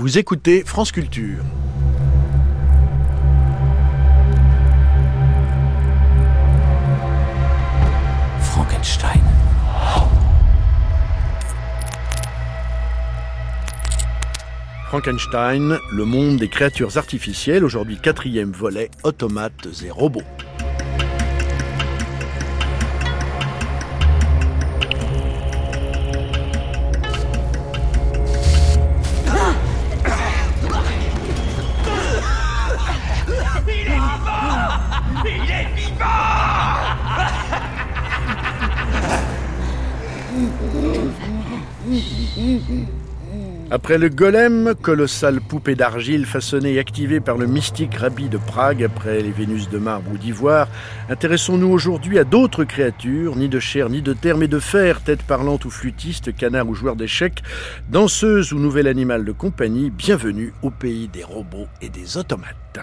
Vous écoutez France Culture. Frankenstein. Frankenstein, le monde des créatures artificielles, aujourd'hui quatrième volet, automates et robots. Après le golem, colossale poupée d'argile façonnée et activée par le mystique rabbi de Prague après les Vénus de marbre ou d'ivoire, intéressons-nous aujourd'hui à d'autres créatures, ni de chair ni de terre, mais de fer, tête parlante ou flûtiste, canard ou joueur d'échecs, danseuse ou nouvel animal de compagnie, bienvenue au pays des robots et des automates.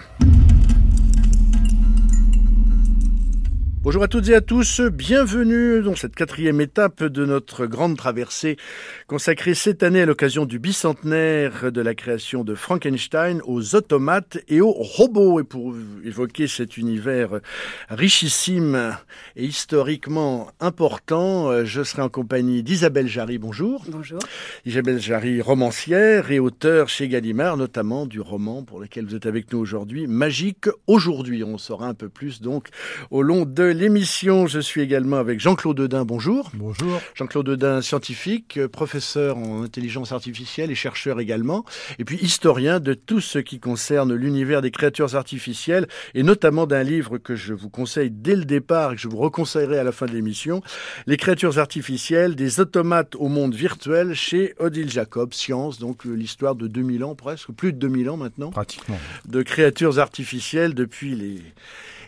Bonjour à toutes et à tous, bienvenue dans cette quatrième étape de notre grande traversée consacrée cette année à l'occasion du bicentenaire de la création de Frankenstein aux automates et aux robots. Et pour évoquer cet univers richissime et historiquement important, je serai en compagnie d'Isabelle Jarry. Bonjour. Bonjour. Isabelle Jarry, romancière et auteur chez Gallimard, notamment du roman pour lequel vous êtes avec nous aujourd'hui, Magique aujourd'hui. On saura un peu plus donc au long de l'émission. Je suis également avec Jean-Claude Dedin. Bonjour. Bonjour. Jean-Claude Dedin, scientifique, professeur en intelligence artificielle et chercheur également, et puis historien de tout ce qui concerne l'univers des créatures artificielles, et notamment d'un livre que je vous conseille dès le départ et que je vous reconseillerai à la fin de l'émission, Les créatures artificielles, des automates au monde virtuel chez Odile Jacob, Science, donc l'histoire de 2000 ans presque, plus de 2000 ans maintenant. Pratiquement. De créatures artificielles depuis les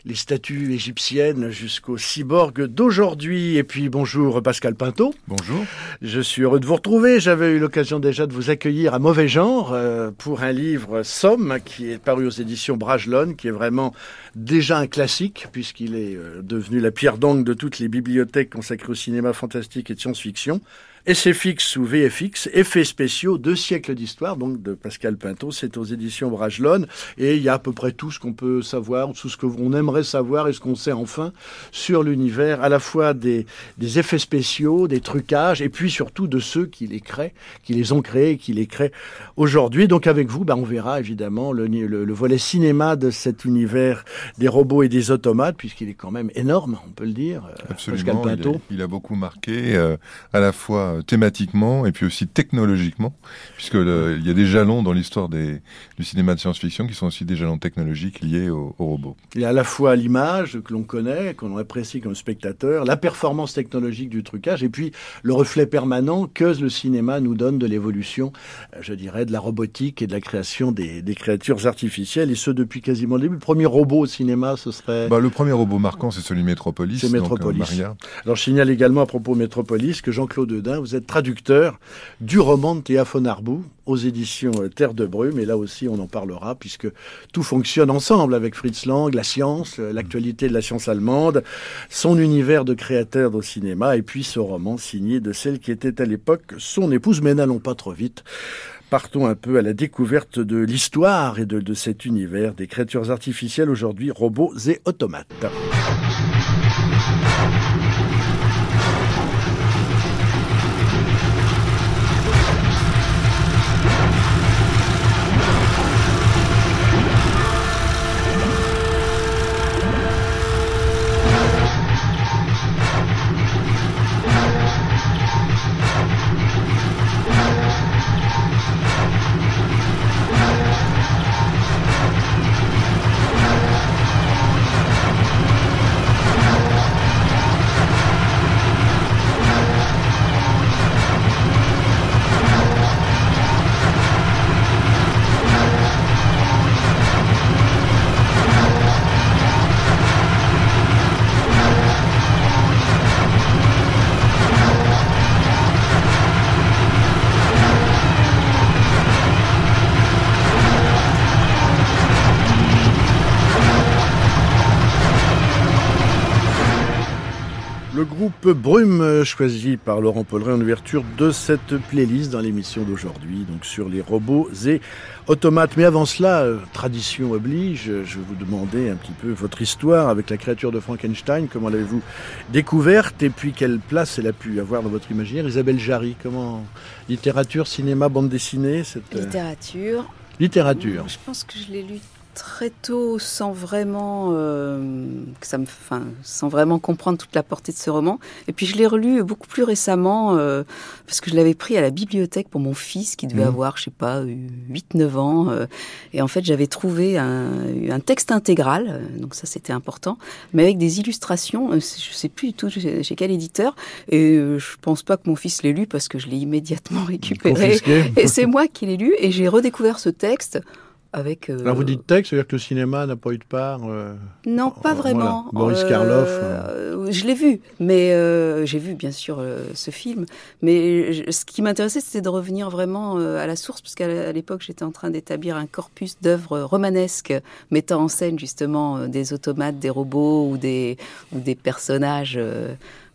les statues égyptiennes jusqu'aux cyborgs d'aujourd'hui. Et puis bonjour Pascal Pinto. Bonjour. Je suis heureux de vous retrouver. J'avais eu l'occasion déjà de vous accueillir à Mauvais Genre euh, pour un livre Somme qui est paru aux éditions Bragelonne, qui est vraiment déjà un classique puisqu'il est euh, devenu la pierre d'angle de toutes les bibliothèques consacrées au cinéma fantastique et de science-fiction. SFX ou VFX, effets spéciaux, deux siècles d'histoire, donc de Pascal Pinto, c'est aux éditions Bragelonne, et il y a à peu près tout ce qu'on peut savoir, tout ce qu'on aimerait savoir et ce qu'on sait enfin sur l'univers, à la fois des, des, effets spéciaux, des trucages, et puis surtout de ceux qui les créent, qui les ont créés, qui les créent aujourd'hui. Donc avec vous, bah, on verra évidemment le, le, le, volet cinéma de cet univers des robots et des automates, puisqu'il est quand même énorme, on peut le dire. Absolument, Pascal Pinto. Il, a, il a beaucoup marqué, euh, à la fois thématiquement et puis aussi technologiquement, puisque le, il y a des jalons dans l'histoire du cinéma de science-fiction qui sont aussi des jalons technologiques liés aux au robots. Il y a à la fois l'image que l'on connaît, qu'on apprécie comme spectateur, la performance technologique du trucage, et puis le reflet permanent que le cinéma nous donne de l'évolution, je dirais, de la robotique et de la création des, des, créatures artificielles, et ce depuis quasiment le début. Le premier robot au cinéma, ce serait... Bah, le premier robot marquant, c'est celui Metropolis. C'est. Donc, euh, Alors je signale également à propos Metropolis que Jean-Claude Dedin, vous êtes traducteur du roman de Théa von Arbou aux éditions Terre de Brume. Et là aussi, on en parlera puisque tout fonctionne ensemble avec Fritz Lang, la science, l'actualité de la science allemande, son univers de créateur au cinéma et puis ce roman signé de celle qui était à l'époque son épouse. Mais n'allons pas trop vite. Partons un peu à la découverte de l'histoire et de, de cet univers des créatures artificielles aujourd'hui, robots et automates. Brume, choisi par Laurent Polleret en ouverture de cette playlist dans l'émission d'aujourd'hui, donc sur les robots et automates. Mais avant cela, euh, tradition oblige, je vais vous demander un petit peu votre histoire avec la créature de Frankenstein. Comment l'avez-vous découverte et puis quelle place elle a pu avoir dans votre imaginaire? Isabelle Jarry, comment? Littérature, cinéma, bande dessinée cette... Euh, littérature. Littérature. Je pense que je l'ai lu très tôt sans vraiment euh, que ça me, enfin, sans vraiment comprendre toute la portée de ce roman. Et puis je l'ai relu beaucoup plus récemment euh, parce que je l'avais pris à la bibliothèque pour mon fils qui devait mmh. avoir, je sais pas, 8-9 ans. Euh, et en fait, j'avais trouvé un, un, texte intégral, donc ça c'était important, mais avec des illustrations. Je sais plus du tout chez, quel éditeur. Et je pense pas que mon fils l'ait lu parce que je l'ai immédiatement récupéré. Et c'est moi qui l'ai lu et j'ai redécouvert ce texte avec. Euh, vous dites texte, c'est-à-dire que le cinéma n'a pas eu de part euh, Non, pas vraiment. Boris Karloff. Euh, je l'ai vu, mais j'ai vu bien sûr ce film. Mais ce qui m'intéressait, c'était de revenir vraiment à la source, parce qu'à l'époque, j'étais en train d'établir un corpus d'œuvres romanesques mettant en scène justement des automates, des robots ou des, ou des personnages.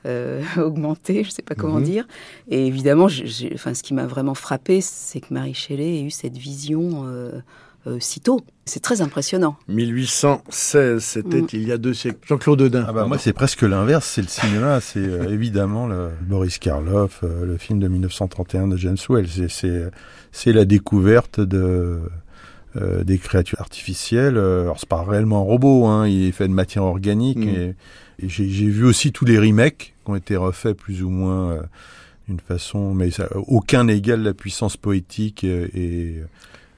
augmentés, je ne sais pas comment mhm. dire. Et évidemment, enfin, ce qui m'a vraiment frappé, c'est que Marie Shelley ait eu cette vision euh, si tôt. C'est très impressionnant. 1816, c'était mm. il y a deux siècles. Jean-Claude Dedin. Ah bah, moi, c'est presque l'inverse. C'est le cinéma. c'est euh, évidemment le Boris Karloff, euh, le film de 1931 de James Wells. C'est la découverte de des créatures artificielles. Alors c'est pas réellement un robot, hein, il est fait de matière organique. Mm. Et, j'ai vu aussi tous les remakes qui ont été refaits plus ou moins d'une façon, mais ça, aucun n'égale la puissance poétique et,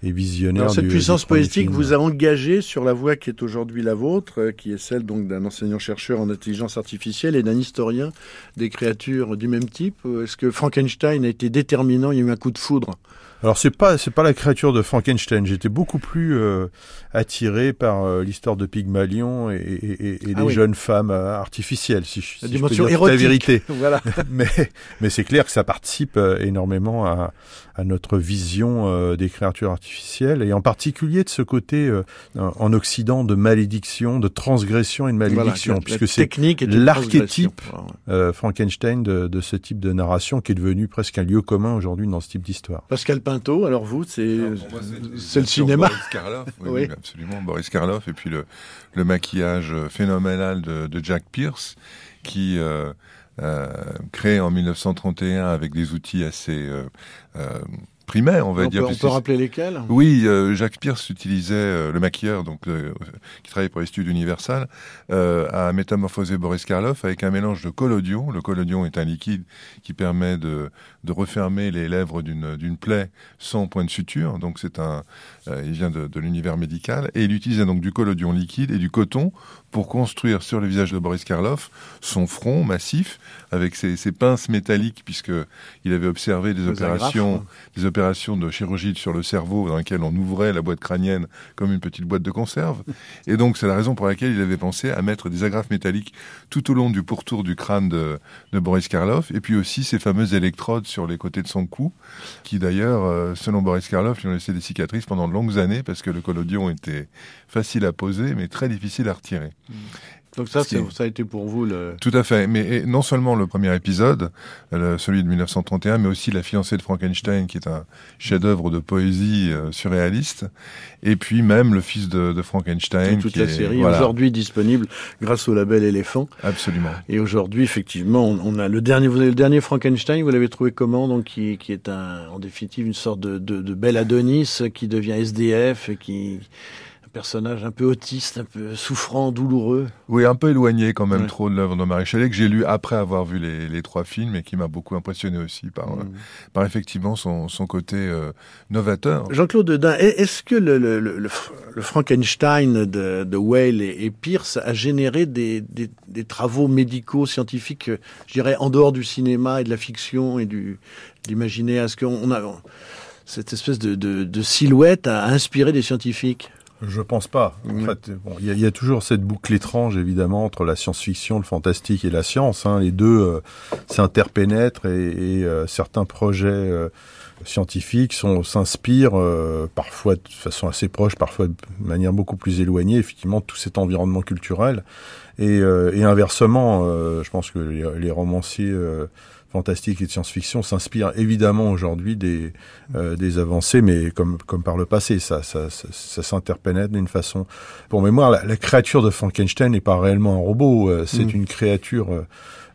et visionnaire. cette puissance poétique vous a engagé sur la voie qui est aujourd'hui la vôtre, euh, qui est celle donc d'un enseignant-chercheur en intelligence artificielle et d'un historien des créatures du même type. Est-ce que Frankenstein a été déterminant? Il y a eu un coup de foudre alors c'est pas c'est pas la créature de Frankenstein. J'étais beaucoup plus euh, attiré par euh, l'histoire de Pygmalion et, et, et ah des jeunes femmes euh, artificielles, si, je, si je peux dire la vérité. voilà. mais mais c'est clair que ça participe énormément à, à notre vision des créatures artificielles et en particulier de ce côté en Occident de malédiction, de transgression et de malédiction, puisque c'est l'archétype Frankenstein de, de, ce type de narration qui est devenu presque un lieu commun aujourd'hui dans ce type d'histoire. Pascal Pinto, alors vous, c'est le cinéma. Boris Karloff, oui, absolument, Boris Karloff, et puis le, le maquillage phénoménal de, de Jack Pierce, qui euh, euh, créé en 1931 avec des outils assez euh, euh primaire, on va dire. on peut rappeler lesquels? Oui, euh, Jacques Pierce utilisait euh, le maquilleur, donc euh, qui travaillait pour les studios Universal, à métamorphoser Boris Karloff avec un mélange de collodion. Le collodion est un liquide qui permet de, de refermer les lèvres d'une plaie sans point de suture. Donc c'est un, il vient de, de l'univers médical et il utilisait donc du collodion liquide et du coton pour construire sur le visage de Boris Karloff son front massif avec ses, ses pinces métalliques puisque il avait observé des opérations, des opérations opération de chirurgie sur le cerveau dans laquelle on ouvrait la boîte crânienne comme une petite boîte de conserve. Et donc, c'est la raison pour laquelle il avait pensé à mettre des agrafes métalliques tout au long du pourtour du crâne de, Boris Karloff, et puis aussi ces fameuses électrodes sur les côtés de son cou, qui d'ailleurs, euh, selon Boris Karloff, lui ont laissé des cicatrices pendant de longues années parce que le collodion était facile à poser, mais très difficile à retirer. Donc ça, ça a été pour vous le... Tout à fait. Mais non seulement le premier épisode, celui de 1931, mais aussi La fiancée de Frankenstein, qui est un chef-d'œuvre de poésie euh, surréaliste. Et puis même Le fils de, Frankenstein. toute la série, aujourd'hui disponible grâce au label Éléphant. Absolument. Et aujourd'hui, effectivement, on, a le dernier, vous avez le dernier Frankenstein, vous l'avez trouvé comment Donc qui, qui est un, en définitive une sorte de, de, de bel Adonis qui devient SDF et qui personnage un peu autiste, un peu souffrant, douloureux. Oui, un peu éloigné quand même trop de l'œuvre de Marie Chalet, que j'ai lu après avoir vu les, trois films et qui m'a beaucoup impressionné aussi par, mm. par effectivement son, son côté euh, novateur. Jean-Claude Dedin, est-ce que le, le, le, Frankenstein de, de Whale et, Pierce a généré des, des, des, travaux médicaux, scientifiques, je dirais, en dehors du cinéma et de la fiction et du, de l'imaginaire Est-ce qu'on a cette espèce de, de, de silhouette a inspiré des scientifiques? Je pense pas. En fait, il y, a toujours cette boucle étrange, évidemment, entre la science-fiction, le fantastique et la science. Hein. Les deux euh, s'interpénètrent et, et euh, certains projets euh, scientifiques sont s'inspirent parfois de façon assez proche, parfois de manière beaucoup plus éloignée, effectivement, tout cet environnement culturel. Et, et inversement, je pense que les, les romanciers fantastiques et de science-fiction s'inspirent évidemment aujourd'hui des, des avancées, mais comme, comme par le passé, ça, ça, ça, ça s'interpénètre d'une façon. Pour mémoire, la, la, créature de Frankenstein n'est pas réellement un robot, c'est mmh. une créature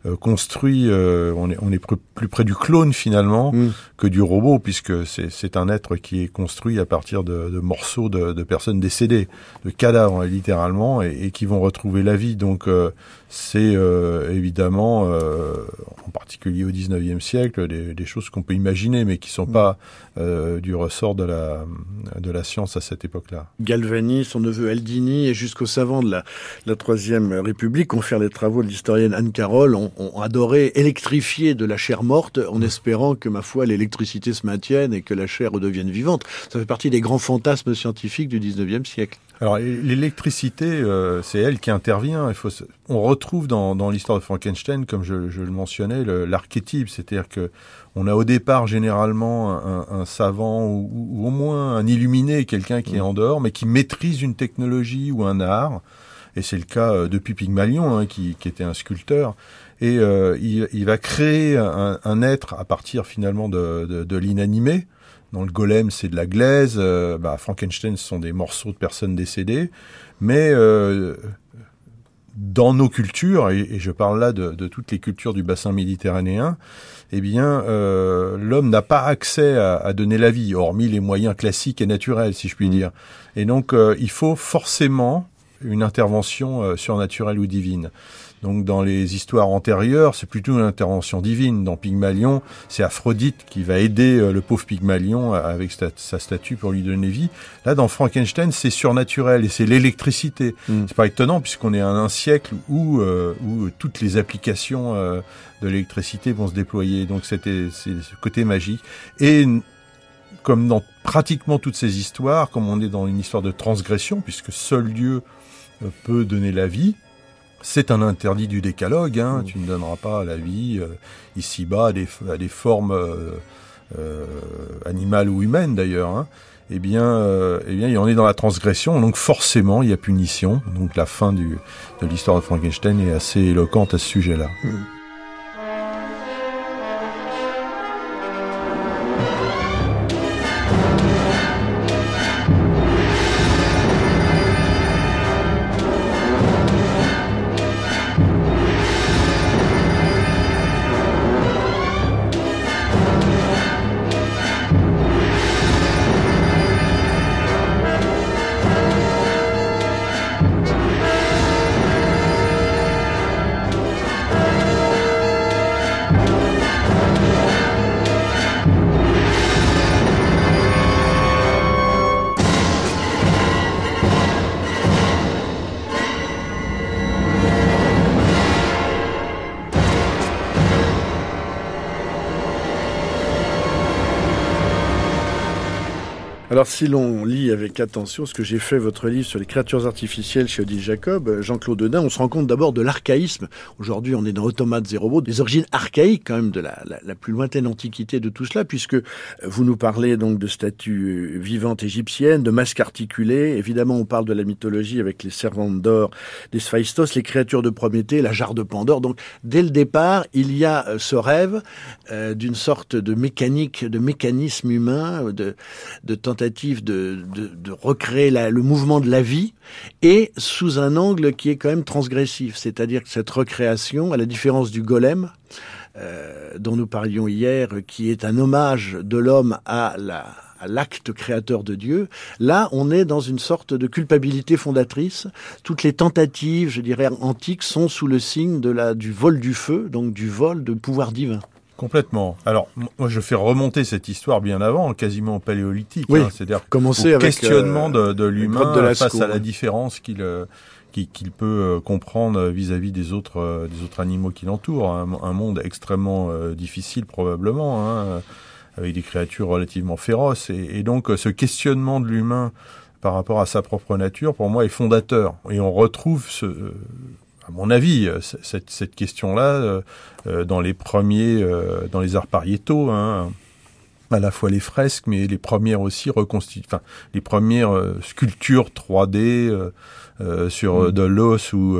euh, construit, euh, on est, on est plus près du clone finalement mm. que du robot, puisque c'est un être qui est construit à partir de, de morceaux de, de, personnes décédées, de cadavres littéralement, et, et qui vont retrouver la vie. Donc euh, c'est évidemment, en particulier au 19e siècle, des, des choses qu'on peut imaginer, mais qui sont mm. pas du ressort de la, de la science à cette époque-là. Galvani, son neveu Aldini, et jusqu'aux savants de la, la Troisième République ont fait les travaux de l'historienne Anne Carroll, ont, ont, adoré électrifier de la chair morte en espérant que, ma foi, l'électricité se maintienne et que la chair redevienne vivante. Ça fait partie des grands fantasmes scientifiques du 19e siècle. Alors l'électricité, euh, c'est elle qui intervient. Il faut, on retrouve dans, dans l'histoire de Frankenstein, comme je, je le mentionnais, l'archétype, c'est-à-dire que on a au départ généralement un, un savant ou, ou, au moins un illuminé, quelqu'un qui est en dehors, mais qui maîtrise une technologie ou un art. Et c'est le cas euh, depuis Pygmalion, hein, qui, qui, était un sculpteur et euh, il, il, va créer un, un, être à partir finalement de, de, de l'inanimé. Dans le golem, c'est de la glaise. Euh, bah, Frankenstein, ce sont des morceaux de personnes décédées. Mais euh, dans nos cultures, et, et, je parle là de, de, toutes les cultures du bassin méditerranéen, eh bien, euh, l'homme n'a pas accès à, à, donner la vie, hormis les moyens classiques et naturels, si je puis dire. Et donc, euh, il faut forcément une intervention euh, surnaturelle ou divine. Donc dans les histoires antérieures, c'est plutôt une intervention divine. Dans Pygmalion, c'est Aphrodite qui va aider euh, le pauvre Pygmalion avec sa statue pour lui donner vie. Là, dans Frankenstein, c'est surnaturel et c'est l'électricité. Mm. C'est pas étonnant puisqu'on est à un siècle où, euh, où toutes les applications euh, de l'électricité vont se déployer. Donc c'était c'est ce côté magique. Et comme dans pratiquement toutes ces histoires, comme on est dans une histoire de transgression, puisque seul Dieu peut donner la vie, c'est un interdit du décalogue. Hein. Mmh. Tu ne donneras pas la vie euh, ici-bas à des, à des formes euh, euh, animales ou humaines d'ailleurs. Hein. Eh bien, euh, eh bien, on est dans la transgression, donc forcément, il y a punition. Donc la fin du, de l'histoire de Frankenstein est assez éloquente à ce sujet-là. Mmh. Si l'on lit avec attention ce que j'ai fait votre livre sur les créatures artificielles chez Odile Jacob, euh, Jean-Claude Dedin, on se rend compte d'abord de l'archaïsme. Aujourd'hui, on est dans Automates et robots, des origines archaïques quand même de la, plus lointaine antiquité de tout cela, puisque vous nous parlez donc de statues vivantes égyptiennes, de masques articulés. Évidemment, on parle de la mythologie avec les servantes d'or des Sphaistos, les créatures de Prométhée, la jarre de Pandore. Donc dès le départ, il y a euh, ce rêve euh, d'une sorte de mécanique, de mécanisme humain, de, de tentative de, recréer le mouvement de la vie et sous un angle qui est quand même transgressif. C'est-à-dire que cette recréation, à la différence du golem, euh, dont nous parlions hier, qui est un hommage de l'homme à la l'acte créateur de Dieu. Là, on est dans une sorte de culpabilité fondatrice. Toutes les tentatives, je dirais, antiques sont sous le signe de la, du vol du feu, donc du vol de pouvoir divin. Complètement. Alors, moi, je fais remonter cette histoire bien avant, quasiment paléolithique. Oui, hein, C'est-à-dire commencer avec questionnement euh, de, de l'humain face à la différence qu'il euh, peut euh, comprendre vis-à-vis -vis des autres des autres animaux qui l'entourent. Un, un, monde extrêmement difficile probablement, hein, avec des créatures relativement féroces. Et, et donc, ce questionnement de l'humain par rapport à sa propre nature, pour moi, est fondateur. Et on retrouve ce, à mon avis, euh, cette, cette question-là, euh, euh, dans les premiers, dans les arts pariétaux, hein, à la fois les fresques, mais les premières aussi reconstituent, enfin, les premières sculptures 3D sur de l'os ou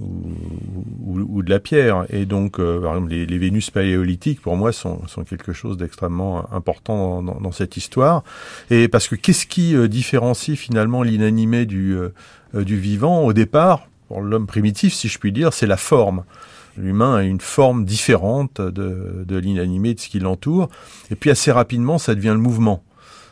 ou, ou, de la pierre. Et donc, euh, par exemple, les, les, Vénus paléolithiques, pour moi, sont, sont quelque chose d'extrêmement important dans, dans, cette histoire. Et parce que qu'est-ce qui euh, différencie finalement l'inanimé du, euh, du vivant? Au départ Pour l'homme primitif, si je puis dire, c'est la forme. L'humain a une forme différente de, de l'inanimé, de ce qui l'entoure. Et puis assez rapidement, ça devient le mouvement.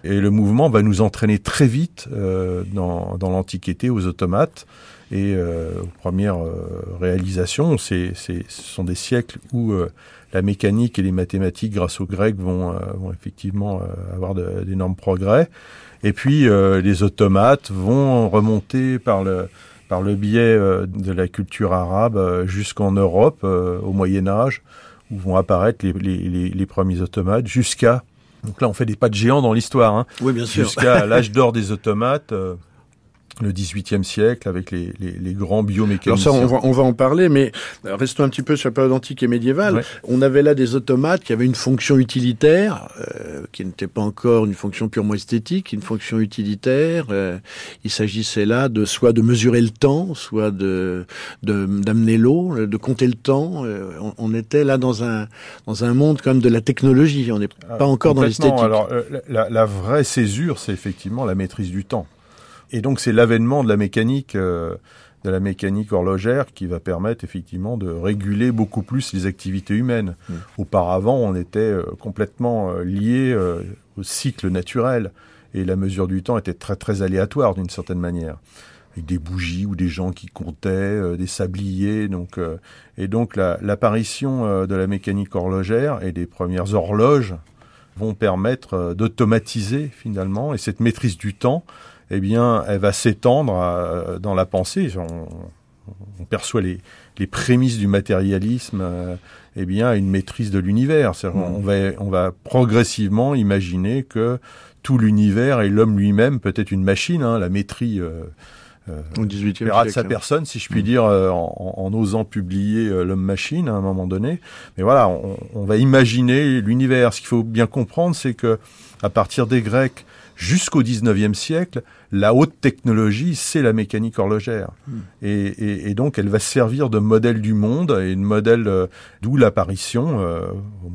Et le mouvement va nous entraîner très vite euh, dans, dans l'Antiquité aux automates et euh, aux premières euh, réalisations. C'est, ce sont des siècles où euh, la mécanique et les mathématiques, grâce aux Grecs, vont, vont effectivement avoir d'énormes progrès. Et puis les automates vont remonter par le par le biais de la culture arabe jusqu'en Europe au Moyen Âge, où vont apparaître les, les, les premiers automates, jusqu'à donc là on fait des pas de géants dans l'histoire, hein, oui, bien sûr. jusqu'à l'âge d'or des automates le XVIIIe siècle avec les, les, les grands biomécaniciens. Alors ça, on va, on va en parler, mais restons un petit peu sur la période antique et médiévale. On avait là des automates qui avaient une fonction utilitaire, euh, qui n'était pas encore une fonction purement esthétique, une fonction utilitaire. Euh, il s'agissait là de soit de mesurer le temps, soit de d'amener l'eau, de compter le temps. Euh, on, on, était là dans un dans un monde comme de la technologie. On n'est pas ah, encore dans l'esthétique. Alors euh, la, la vraie césure, c'est effectivement la maîtrise du temps. Et donc c'est l'avènement de la mécanique, euh, de la mécanique horlogère qui va permettre effectivement de réguler beaucoup plus les activités humaines. Mmh. Auparavant, on était euh, complètement euh, lié au cycle naturel et la mesure du temps était très très aléatoire d'une certaine manière avec des bougies ou des gens qui comptaient, des sabliers. Donc, et donc l'apparition de la mécanique horlogère et des premières horloges vont permettre d'automatiser finalement et cette maîtrise du temps eh bien, elle va s'étendre euh, dans la pensée. On, perçoit les, les, prémices du matérialisme, euh, eh bien, à une maîtrise de l'univers. Mmh. On, va, on va progressivement imaginer que tout l'univers et l'homme lui-même peut être une machine. Hein, la maîtrise euh, euh, de sa hein. personne, si je puis mmh. dire, en, en, osant publier l'homme-machine à un moment donné. Mais voilà, on, on va imaginer l'univers. Ce qu'il faut bien comprendre, c'est que à partir des Grecs, jusqu'au 19e siècle, la haute technologie, c'est la mécanique horlogère. Hmm. Et, et, donc, elle va servir de modèle du monde et de modèle euh, d'où l'apparition. Euh,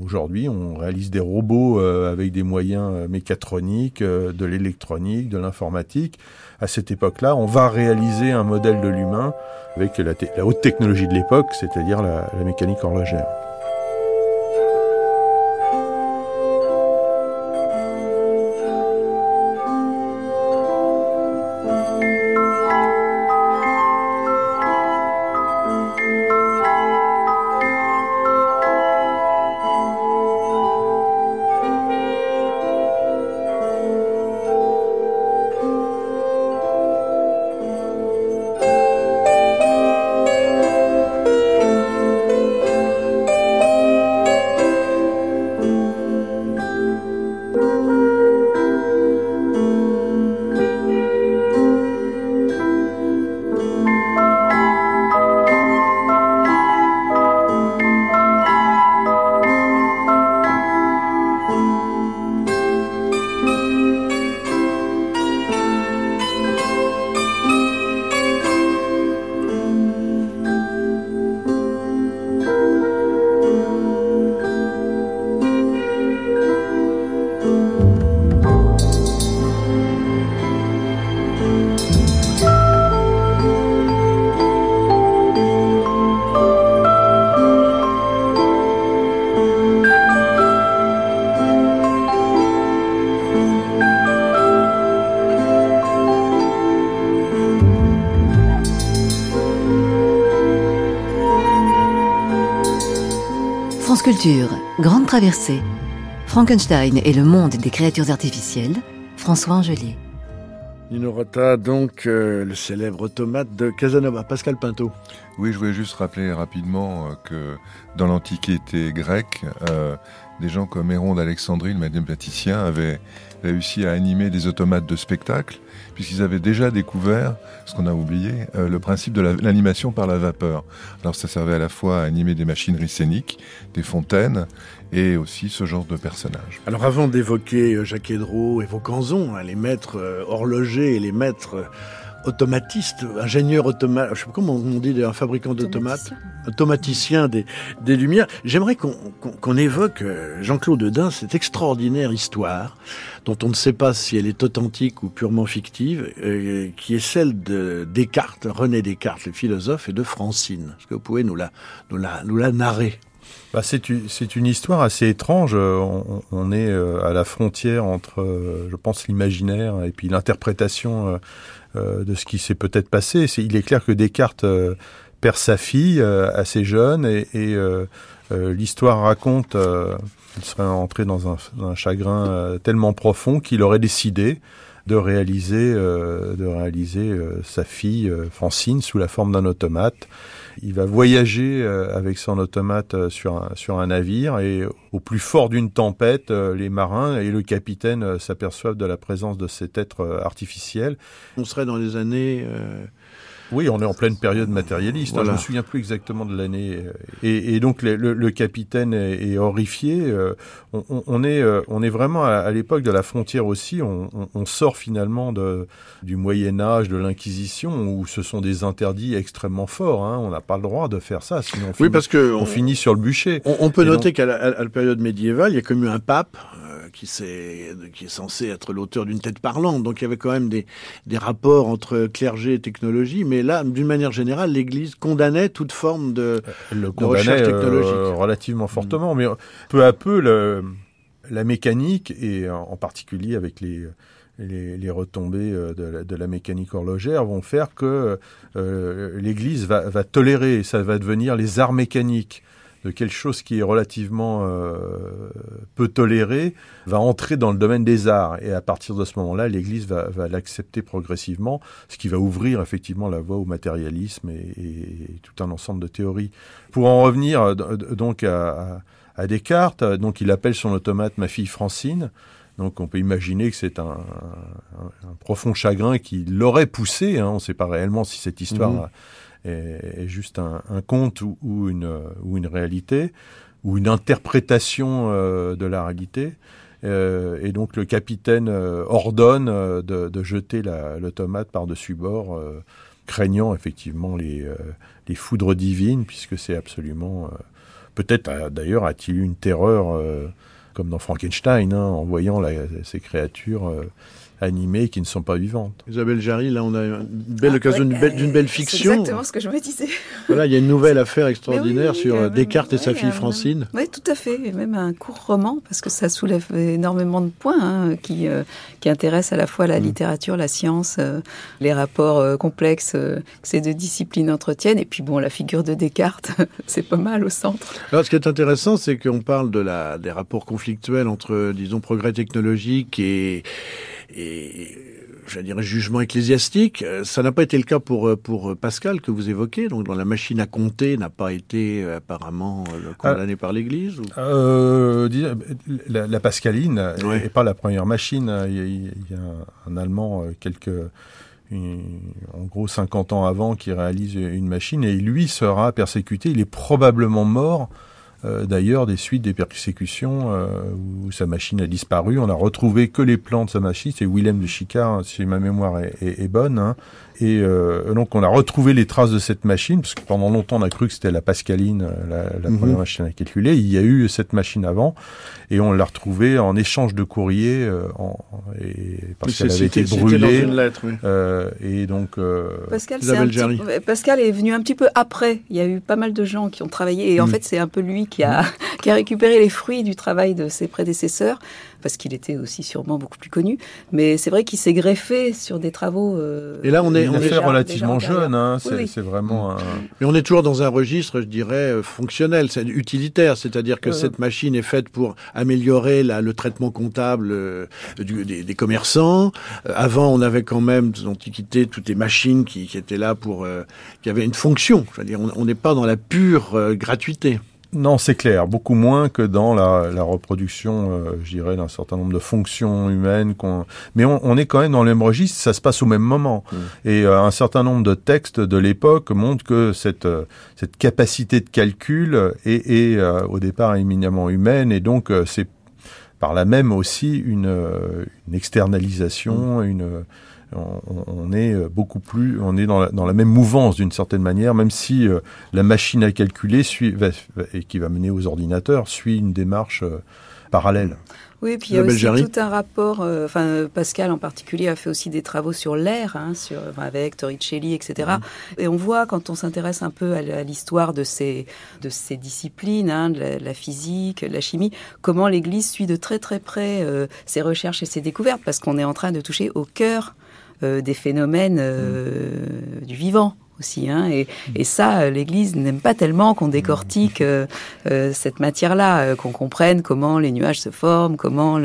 aujourd'hui, on réalise des robots euh, avec des moyens mécatroniques, de l'électronique, de l'informatique. À cette époque-là, on va réaliser un modèle de l'humain avec la, la, haute technologie de l'époque, c'est-à-dire la, la mécanique horlogère. Traversée. Frankenstein et le monde des créatures artificielles. François Angelier. Nino Rota, donc euh, le célèbre automate de Casanova. Pascal Pinto. Oui, je voulais juste rappeler rapidement euh, que dans l'Antiquité grecque, euh, des gens comme Héron d'Alexandrie, le mathématicien, avaient réussi à animer des automates de spectacle, puisqu'ils avaient déjà découvert, ce qu'on a oublié, euh, le principe de l'animation par la vapeur. Alors ça servait à la fois à animer des machineries scéniques, des fontaines, et aussi ce genre de personnages. Alors avant d'évoquer euh, Jacques Hédreau et Vaucanson, hein, les maîtres euh, horlogers et les maîtres automatiste, ingénieur automate, je sais pas comment on dit, un fabricant d'automates, automaticien des, des Lumières. J'aimerais qu'on évoque, euh, Jean-Claude Dedin, cette extraordinaire histoire, dont on ne sait pas si elle est authentique ou purement fictive, euh, qui est celle de Descartes, René Descartes, le philosophe, et de Francine. Est-ce que vous pouvez nous la, nous la, nous la narrer? Bah c'est une histoire assez étrange. On, on, est euh, à la frontière entre, je pense, l'imaginaire et puis l'interprétation euh, de ce qui s'est peut-être passé. il est clair que Descartes euh, perd sa fille euh, assez jeune et, l'histoire raconte qu'il serait entré dans un, chagrin tellement profond qu'il aurait décidé de réaliser, de réaliser sa fille Francine sous la forme d'un automate. Il va voyager avec son automate sur un, sur un navire et au plus fort d'une tempête, les marins et le capitaine s'aperçoivent de la présence de cet être artificiel. On serait dans les années oui, on est en pleine période matérialiste. Hein, je me souviens plus exactement de l'année. Et, donc le, capitaine est, horrifié. Euh, on, est, euh, on est vraiment à, l'époque de la frontière aussi. On, sort finalement de, du Moyen Âge, de l'Inquisition, où ce sont des interdits extrêmement forts. Hein. On n'a pas le droit de faire ça, sinon on, oui, finit, parce que on, finit sur le bûcher. On, peut noter qu'à la, période médiévale, il y a comme eu un pape qui, est, qui est censé être l'auteur d'une tête parlante. Donc il y avait quand même des, des rapports entre clergé et technologie. Mais là, d'une manière générale, l'Église condamnait toute forme de, le recherche technologique. Euh, relativement mm. fortement. Mais peu à peu, le, la mécanique, et en particulier avec les les, les, retombées euh, de la, de la, mécanique horlogère vont faire que euh, l'Église va, va, tolérer, ça va devenir les arts mécaniques de quelque chose qui est relativement euh, peu toléré va entrer dans le domaine des arts. Et à partir de ce moment-là, l'Église va, va l'accepter progressivement, ce qui va ouvrir effectivement la voie au matérialisme et, tout un ensemble de théories. Pour en revenir donc à, à, Descartes, donc il appelle son automate ma fille Francine. Donc on peut imaginer que c'est un, un, profond chagrin qui l'aurait poussé. Hein, on ne sait pas réellement si cette histoire mmh est, juste un, conte ou, une, ou une réalité, ou une interprétation euh, de la réalité. Euh, et donc le capitaine euh, ordonne de, jeter le tomate par-dessus bord, craignant effectivement les, les foudres divines, puisque c'est absolument... Peut-être d'ailleurs a-t-il eu une terreur, comme dans Frankenstein, hein, en voyant ces créatures animées qui ne sont pas vivantes. Isabelle Jarry, là on a une belle ah, occasion d'une belle, fiction. C'est exactement ce que je me disais. Voilà, il y a une nouvelle affaire extraordinaire sur euh, Descartes et sa fille Francine. Oui, tout à fait, et même un court roman, parce que ça soulève énormément de points hein, qui, euh, qui intéressent à la fois la mm. littérature, la science, euh, les rapports complexes que ces deux disciplines entretiennent, et puis bon, la figure de Descartes, c'est pas mal au centre. Alors ce qui est intéressant, c'est qu'on parle de la, des rapports conflictuels entre, disons, progrès technologique et et je dirais jugement ecclésiastique. Euh, ça n'a pas été le cas pour euh, pour Pascal que vous évoquez. Donc, dans la machine à compter n'a pas été euh, apparemment condamné par l'Église. la, la, pascaline n'est pas la première machine. Il y a, un, Allemand quelques en gros 50 ans avant qui réalise une machine et lui sera persécuté. Il est probablement mort euh, d'ailleurs des suites des persécutions euh, où sa machine a disparu. On a retrouvé que les plans de sa machine. C'est Willem de Chicard, si ma mémoire est, est, bonne. Hein. Et euh, donc on a retrouvé les traces de cette machine, parce que pendant longtemps on a cru que c'était la Pascaline, la, la mhm. première machine à calculer. Il y a eu cette machine avant, et on l'a retrouvée en échange de courrier, euh, en, et, parce qu'elle avait été brûlée. Dans une lettre, oui. euh, et donc euh, Pascal, est Pascal est venu un petit peu après. Il y a eu pas mal de gens qui ont travaillé, et en mm. fait c'est un peu lui qui a, qui a récupéré les fruits du travail de ses prédécesseurs parce qu'il était aussi sûrement beaucoup plus connu. Mais c'est vrai qu'il s'est greffé sur des travaux. Euh, et là, on est, on est relativement jeune. Hein, c'est vraiment. Un... Mais on est toujours dans un registre, je dirais, euh, fonctionnel, c'est utilitaire, c'est-à-dire que cette machine est faite pour améliorer la, le traitement comptable euh, du, des, des, commerçants. Euh, avant, on avait quand même, dans l'Antiquité, toutes les machines qui, qui étaient là pour, qui avaient une fonction. Je veux dire, on n'est pas dans la pure gratuité. Non, c'est clair, beaucoup moins que dans la, la reproduction, euh, je dirais, d'un certain nombre de fonctions humaines. Mais on, on, est quand même dans le même registre, ça se passe au même moment. Mmh. Et euh, un certain nombre de textes de l'époque montrent que cette, euh, cette capacité de calcul est, est au départ éminemment humaine, et donc c'est par là même aussi une, une externalisation, mmh. une on, est euh, beaucoup plus, on est dans la, même mouvance d'une certaine manière, même si euh, la machine à calculer suit, et qui va mener aux ordinateurs suit une démarche euh, parallèle. Oui, puis il y a aussi tout un rapport. enfin, Pascal en particulier a fait aussi des travaux sur l'air, hein, sur avec Torricelli, etc. Mhm. Et on voit quand on s'intéresse un peu à l'histoire de ces de ces disciplines, hein, de la, physique, de la chimie, comment l'Église suit de très très près ses recherches et ses découvertes, parce qu'on est en train de toucher au cœur euh, des phénomènes euh, du vivant aussi. Hein, et, ça, l'Église n'aime pas tellement qu'on décortique euh, cette matière-là, qu'on comprenne comment les nuages se forment, comment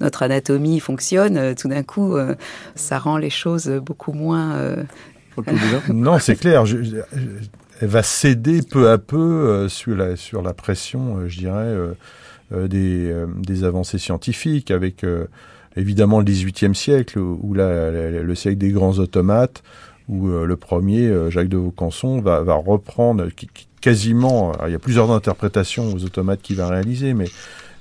notre anatomie fonctionne. tout d'un coup, ça rend les choses beaucoup moins... non, c'est clair. Je, elle va céder peu à peu sur, la, sur la pression, je dirais, des, des avancées scientifiques avec évidemment le XVIIIe siècle, là, le siècle des grands automates, où euh, le premier, euh, Jacques de Vaucanson, va, reprendre quasiment, il y a plusieurs interprétations aux automates qu'il va réaliser, mais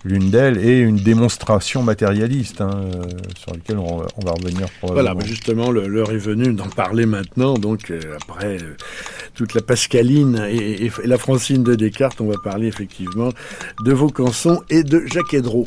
l'une d'elles est une démonstration matérialiste, hein, euh, sur laquelle on, va revenir probablement. Voilà, mais justement, l'heure est venue d'en parler maintenant. Donc, après toute la Pascaline et, et, la Francine de Descartes, on va parler effectivement de Vaucanson et de Jacques Hédreau.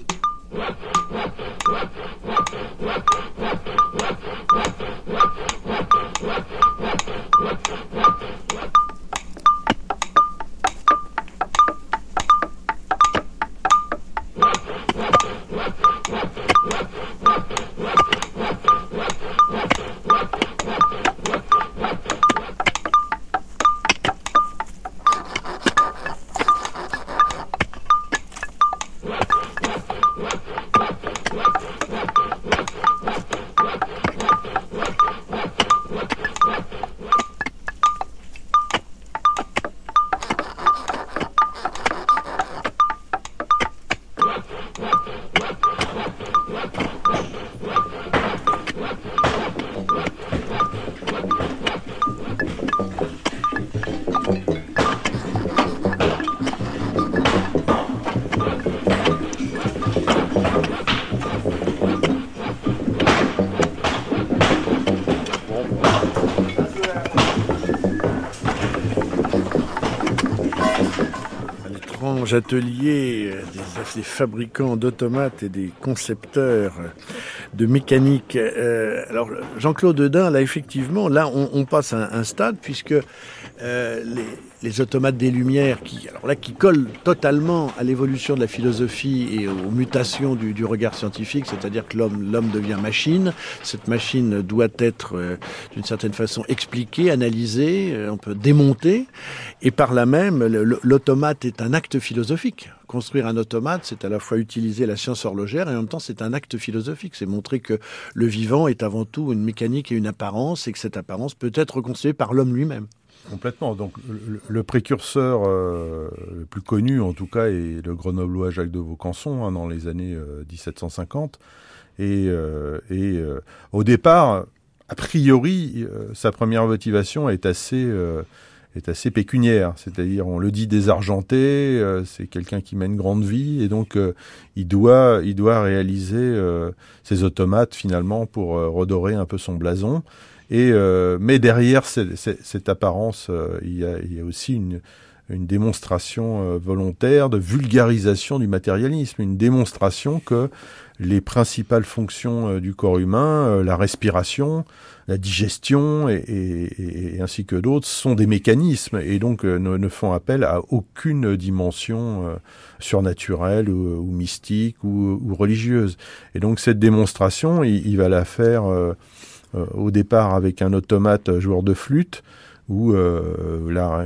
Ateliers euh, des, fabricants d'automates et des concepteurs de mécanique. Euh, alors Jean-Claude Dedin, là effectivement, là on, passe à un, stade puisque euh, les, les, automates des Lumières, qui alors là qui collent totalement à l'évolution de la philosophie et aux mutations du, du regard scientifique, c'est-à-dire que l'homme l'homme devient machine. Cette machine doit être d'une certaine façon expliquée, analysée, on peut démonter, et par là même l'automate est un acte philosophique. Construire un automate, c'est à la fois utiliser la science horlogère et en même temps c'est un acte philosophique. C'est montrer que le vivant est avant tout une mécanique et une apparence et que cette apparence peut être reconstruite par l'homme lui-même. Complètement. Donc le, précurseur euh, le plus connu, en tout cas, est le grenoblois Jacques de Vaucanson hein, dans les années 1750. Euh, et, euh, au départ, a priori, sa première motivation est assez est assez pécuniaire, c'est-à-dire on le dit désargenté, c'est quelqu'un qui mène grande vie et donc il doit il doit réaliser ses automates finalement pour redorer un peu son blason. Et mais derrière cette apparence, il y, a, il y a aussi une démonstration volontaire de vulgarisation du matérialisme, une démonstration que les principales fonctions du corps humain, la respiration, la digestion et, ainsi que d'autres sont des mécanismes et donc euh, ne, font appel à aucune dimension euh, surnaturelle ou, mystique ou, religieuse. Et donc cette démonstration, il, va la faire euh, au départ avec un automate joueur de flûte. où là,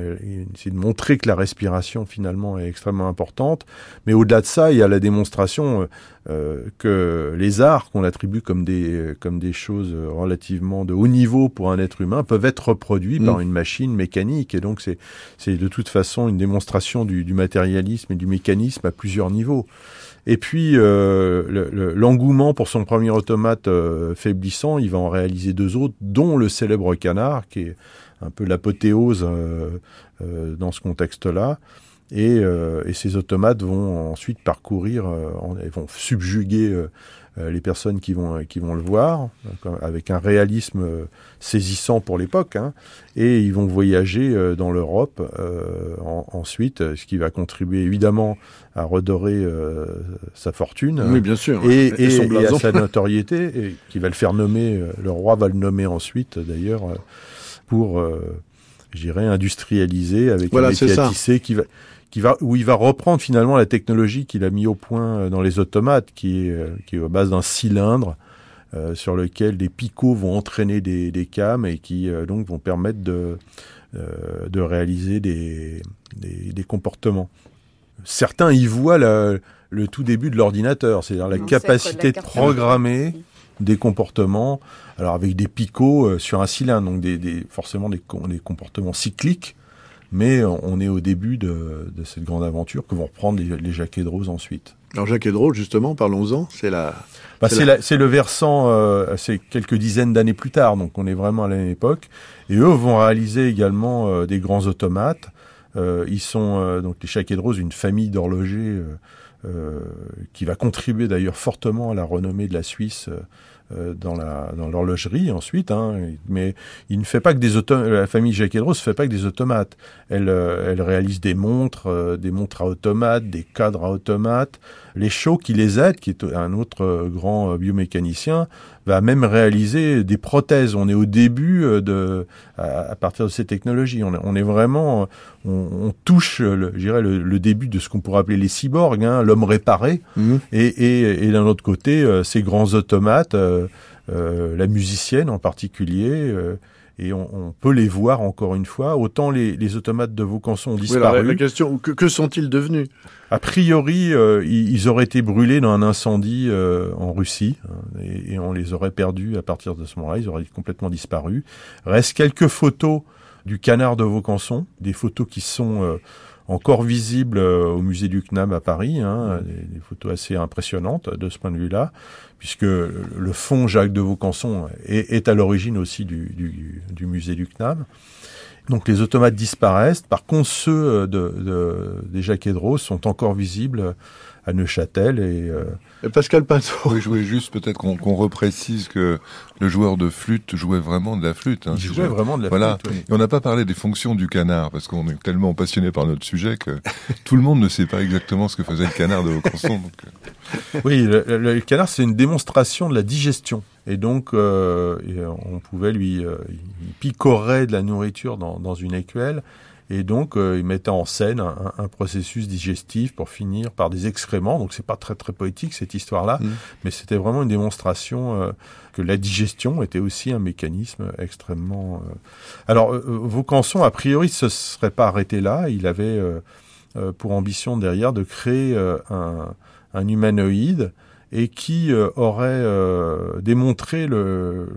c'est de montrer que la respiration finalement est extrêmement importante. Mais au-delà de ça, il y a la démonstration euh, que les arts qu'on attribue comme des comme des choses relativement de haut niveau pour un être humain peuvent être reproduits par mm. une machine mécanique. Et donc c'est c'est de toute façon une démonstration du, du matérialisme et du mécanisme à plusieurs niveaux. Et puis euh, l'engouement pour son premier automate euh, faiblissant, il va en réaliser deux autres, dont le célèbre canard, qui est un peu l'apothéose euh, dans ce contexte-là. Et, et, ces automates vont ensuite parcourir, vont subjuguer les personnes qui vont, qui vont le voir, avec un réalisme euh, saisissant pour l'époque, hein, et ils vont voyager euh, dans l'Europe ensuite, ce qui va contribuer évidemment à redorer sa fortune. Oui, bien sûr. Et, et, à sa notoriété, et qui va le faire nommer, le roi va le nommer ensuite d'ailleurs, pour, j'irais, industrialiser avec voilà, un métier qui va va, où il va reprendre finalement la technologie qu'il a mis au point euh, dans les automates, qui est, euh, qui est à base d'un cylindre euh, sur lequel des picots vont entraîner des, des cames et qui donc vont permettre de, de réaliser des, des, des, comportements. Certains y voient le tout début de l'ordinateur, c'est-à-dire la capacité de, programmer des comportements, alors avec des picots sur un cylindre, donc des, des forcément des, des comportements cycliques mais on est au début de, cette grande aventure que vont reprendre les, les Jacques Rose ensuite. Alors Jacques Rose, justement, parlons-en, c'est la... Bah, c'est le versant, euh, c'est quelques dizaines d'années plus tard, donc on est vraiment à l'époque. Et eux vont réaliser également euh, des grands automates. Euh, ils sont, donc les Jacques Rose, une famille d'horlogers qui va contribuer d'ailleurs fortement à la renommée de la Suisse euh, dans la dans l'horlogerie ensuite, hein, mais il ne fait pas que des. La famille Jacques ne fait pas que des automates. Elle euh, elle réalise des montres, euh, des montres à automates, des cadres à automates. Les Chaux qui les aident, qui est un autre grand biomécanicien, va même réaliser des prothèses. On est au début de à, partir de ces technologies. On est, on est vraiment on, on, touche, le, je dirais, le, le, début de ce qu'on pourrait appeler les cyborgs, hein, l'homme réparé. Mmh. Et, et, et d'un autre côté, ces grands automates euh, euh, la musicienne en particulier euh, et on, peut les voir encore une fois. Autant les, automates de Vaucanson ont disparu. la question, que, sont-ils devenus? A priori, ils, auraient été brûlés dans un incendie en Russie hein, et, on les aurait perdus à partir de ce moment-là. Ils auraient complètement disparu. Reste quelques photos du canard de Vaucanson, des photos qui sont encore visibles au musée du CNAM à Paris, hein, des, photos assez impressionnantes de ce point de vue-là puisque le fond Jacques de Vaucanson est, à l'origine aussi du, musée du CNAM. Donc les automates disparaissent. Par contre, ceux de, des Jacques sont encore visibles à Neuchâtel et, euh, Pascal Pinto. Oui, je voulais juste peut-être qu'on reprécise que le joueur de flûte jouait vraiment de la flûte. Hein, Il jouait vraiment de la voilà. flûte. Et on n'a pas parlé des fonctions du canard parce qu'on est tellement passionné par notre sujet que tout le monde ne sait pas exactement ce que faisait le canard de Vaucanson. Donc... Euh. Oui, le, canard c'est une démonstration de la digestion. Et donc, euh, on pouvait lui, euh, il picorait de la nourriture dans, dans une écuelle et donc, euh, il mettait en scène un, processus digestif pour finir par des excréments. Donc, c'est pas très très poétique cette histoire-là, mm. mais c'était vraiment une démonstration euh, que la digestion était aussi un mécanisme extrêmement. Euh... Alors, euh, Vaucanson, a priori, se serait pas arrêté là. Il avait pour ambition derrière de créer un, un, humanoïde et qui aurait démontré le,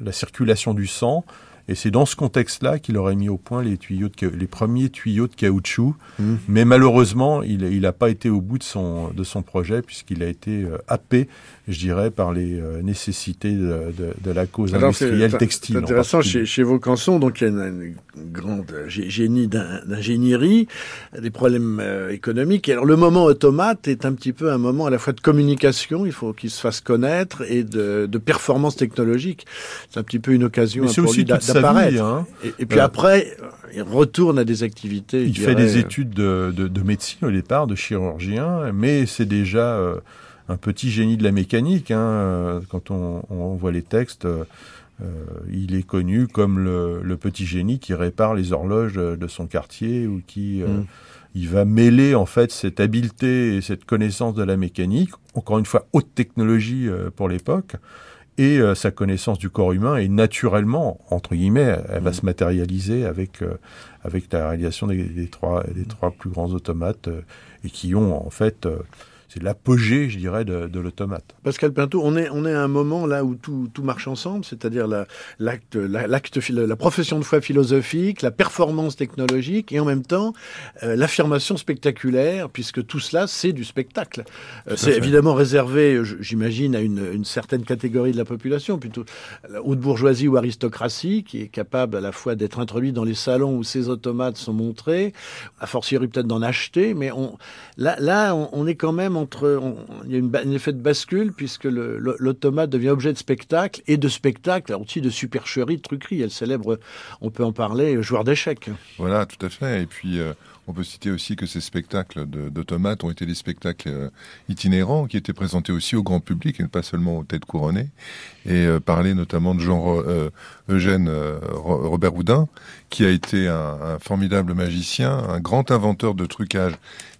la circulation du sang et c'est dans ce contexte-là qu'il aurait mis au point les, tuyaux de, les premiers tuyaux de caoutchouc. Mmh. Mais malheureusement, il n'a pas été au bout de son, de son projet puisqu'il a été euh, happé, je dirais, par les euh, nécessités de, de, de, la cause industrielle textile. C'est intéressant chez, chez Vaucanson, donc il y a une, grande génie d'ingénierie, des problèmes euh, économiques. Alors le moment automate est un petit peu un moment à la fois de communication, il faut qu'il se fasse connaître, et de, de performance technologique. C'est un petit peu une occasion pour lui Hein. Et, puis après, il retourne à des activités. Il fait des études de, de, médecine au départ, de chirurgien, mais c'est déjà euh, un petit génie de la mécanique. Hein. Euh, quand on, on, voit les textes, euh, il est connu comme le, le, petit génie qui répare les horloges de son quartier ou qui mm. il va mêler en fait cette habileté et cette connaissance de la mécanique, encore une fois haute technologie pour l'époque, et euh, sa connaissance du corps humain et naturellement entre guillemets elle va mm. se matérialiser avec euh, avec la réalisation des, des, trois des trois plus grands automates euh, et qui ont en fait c'est l'apogée, je dirais, de, de l'automate. Pascal Pinto, on est, on est à un moment là où tout, tout marche ensemble, c'est-à-dire l'acte, la, l'acte, la, profession de foi philosophique, la performance technologique et en même temps euh, l'affirmation spectaculaire, puisque tout cela, c'est du spectacle. Euh, c'est évidemment réservé, j'imagine, à une, une, certaine catégorie de la population, plutôt la haute bourgeoisie ou aristocratie, qui est capable à la fois d'être introduite dans les salons où ces automates sont montrés, a fortiori peut-être d'en acheter, mais on, là, là on, on est quand même il y a une, un effet de bascule puisque l'automate devient objet de spectacle et de spectacle, aussi de supercherie, de truquerie. Elle célèbre, on peut en parler, joueur d'échecs. Voilà, tout à fait. Et puis, euh, on peut citer aussi que ces spectacles d'automates ont été des spectacles euh, itinérants qui étaient présentés aussi au grand public et pas seulement aux têtes couronnées. Et euh, parler notamment de Jean Eugène Robert Houdin, qui a été un, un formidable magicien, un grand inventeur de trucage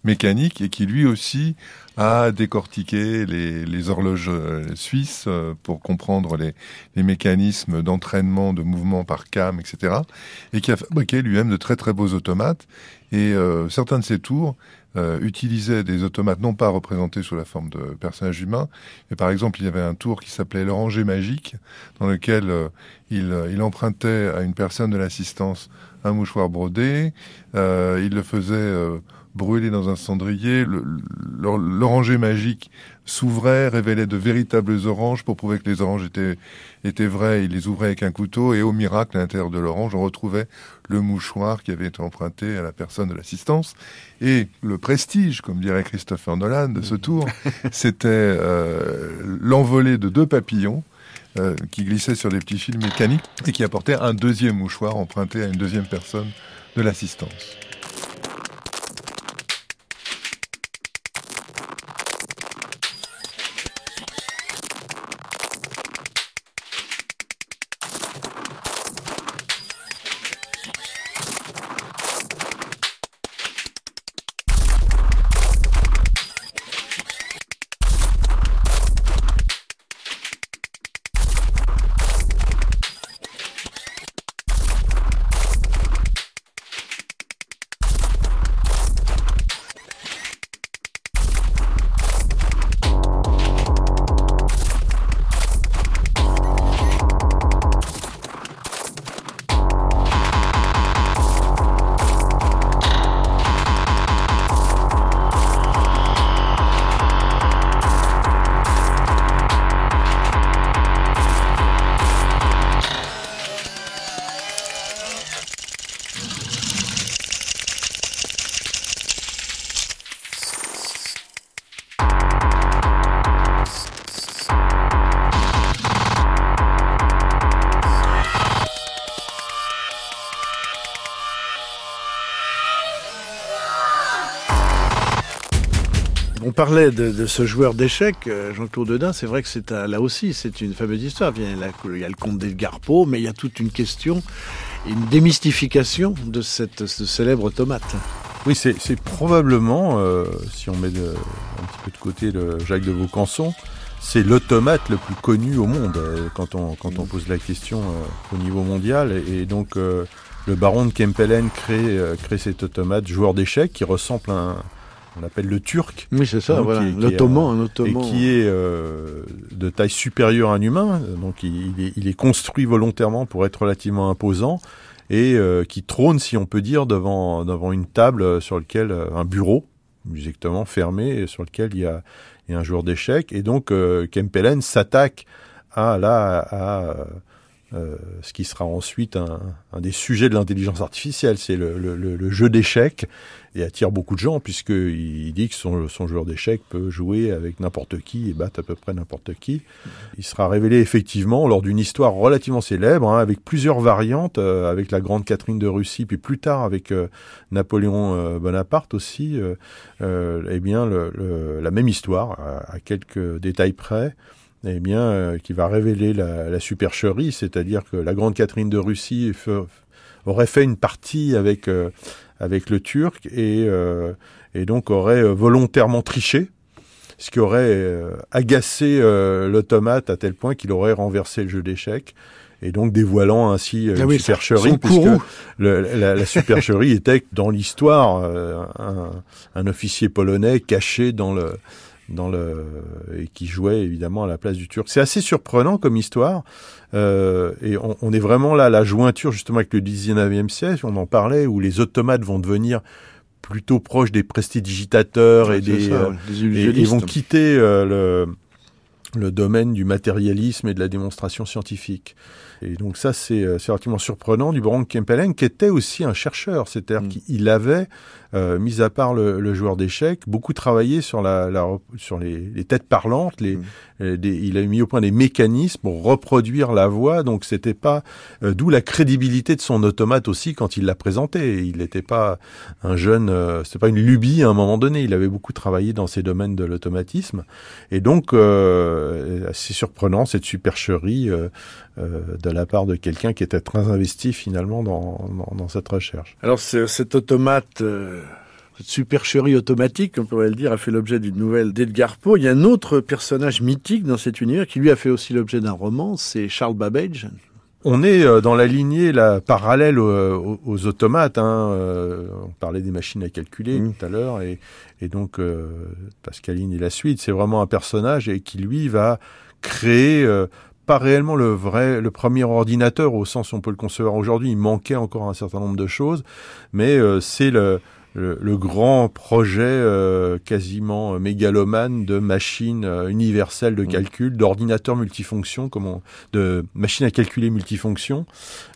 mécanique et qui lui aussi a décortiqué les, les horloges euh, suisses euh, pour comprendre les, les mécanismes d'entraînement de mouvement par cam, etc. Et qui a fabriqué lui-même de très très beaux automates. Et euh, certains de ces tours euh, utilisaient des automates non pas représentés sous la forme de personnages humains, mais par exemple il y avait un tour qui s'appelait l'oranger magique, dans lequel il, il empruntait à une personne de l'assistance un mouchoir brodé, il le faisait brûlé dans un cendrier. L'oranger magique s'ouvrait, révélait de véritables oranges pour prouver que les oranges étaient, étaient vraies. Il les ouvrait avec un couteau et au miracle, à l'intérieur de l'orange, on retrouvait le mouchoir qui avait été emprunté à la personne de l'assistance. Et le prestige, comme dirait Christopher Nolan, de ce tour, c'était euh, l'envolée de deux papillons euh, qui glissaient sur des petits fils mécaniques et qui apportaient un deuxième mouchoir emprunté à une deuxième personne de l'assistance. Parlait de, ce joueur d'échecs, euh, Jean-Claude Dedin, c'est vrai que c'est là aussi, c'est une fameuse histoire. Il y, a, le comte d'Edgarpo, mais il y a toute une question, une démystification de cette ce célèbre automate. Oui, c'est probablement, euh, si on met un petit peu de côté le Jacques de Vaucanson, c'est l'automate le plus connu au monde euh, quand on quand on pose la question au niveau mondial. Et, donc le baron de Kempelen crée crée cet automate joueur d'échecs qui ressemble à un on appelle le turc. Oui, c'est ça, voilà. L'ottoman, un ottoman. Et qui est euh, de taille supérieure à un humain, donc il, est, il, est, construit volontairement pour être relativement imposant et euh, qui trône, si on peut dire, devant devant une table sur lequel euh, un bureau exactement fermé sur lequel il y a, il y a un joueur d'échecs et donc Kempelen s'attaque à la à, euh, ce qui sera ensuite un, un des sujets de l'intelligence artificielle, c'est le, le, le, jeu d'échecs et attire beaucoup de gens puisqu'il dit que son, son joueur d'échecs peut jouer avec n'importe qui et battre à peu près n'importe qui. Il sera révélé effectivement lors d'une histoire relativement célèbre, hein, avec plusieurs variantes, euh, avec la grande Catherine de Russie, puis plus tard avec euh, Napoléon Bonaparte aussi, eh bien le, la même histoire à quelques détails près eh bien, euh, qui va révéler la, la supercherie, c'est-à-dire que la grande Catherine de Russie aurait fait une partie avec euh, avec le Turc et euh, et donc aurait volontairement triché ce qui aurait agacé l'automate à tel point qu'il aurait renversé le jeu d'échecs et donc dévoilant ainsi ah une supercherie, puisque la, supercherie était dans l'histoire euh, un, officier polonais caché dans le dans le et qui jouait évidemment à la place du Turc. C'est assez surprenant comme histoire euh, et on, est vraiment là à la jointure justement avec le 19e siècle. On en parlait où les automates vont devenir plutôt proches des prestidigitateurs et des, ils vont quitter le le domaine du matérialisme et de la démonstration scientifique. Et donc ça, c'est euh, relativement surprenant du Baron Kempelen, qui était aussi un chercheur, c'est-à-dire mm. qu'il avait euh, mis à part le, le joueur d'échecs, beaucoup travaillé sur, la, la sur les, les, têtes parlantes. Les, mm. des, il a mis au point des mécanismes pour reproduire la voix. Donc c'était pas euh, d'où la crédibilité de son automate aussi quand il l'a présenté. Il n'était pas un jeune, euh, c'était pas une lubie à un moment donné. Il avait beaucoup travaillé dans ces domaines de l'automatisme. Et donc euh, c'est surprenant cette supercherie de la part de quelqu'un qui était très investi finalement dans, dans, dans cette recherche. Alors cet automate cette supercherie automatique, on pourrait le dire, a fait l'objet d'une nouvelle d'Edgar Poe. Il y a un autre personnage mythique dans cet univers qui lui a fait aussi l'objet d'un roman, c'est Charles Babbage. On est euh, dans la lignée la parallèle aux, automates. Hein. Euh, on parlait des machines à calculer mmh. tout à l'heure, et, donc euh, Pascaline et la suite, c'est vraiment un personnage et qui lui va créer pas réellement le vrai, le premier ordinateur au sens où on peut le concevoir aujourd'hui. Il manquait encore un certain nombre de choses, mais c'est le le, grand projet euh, quasiment mégalomane de machine euh, universelle de mmh. calcul, d'ordinateur multifonction, comment, de machine à calculer multifonction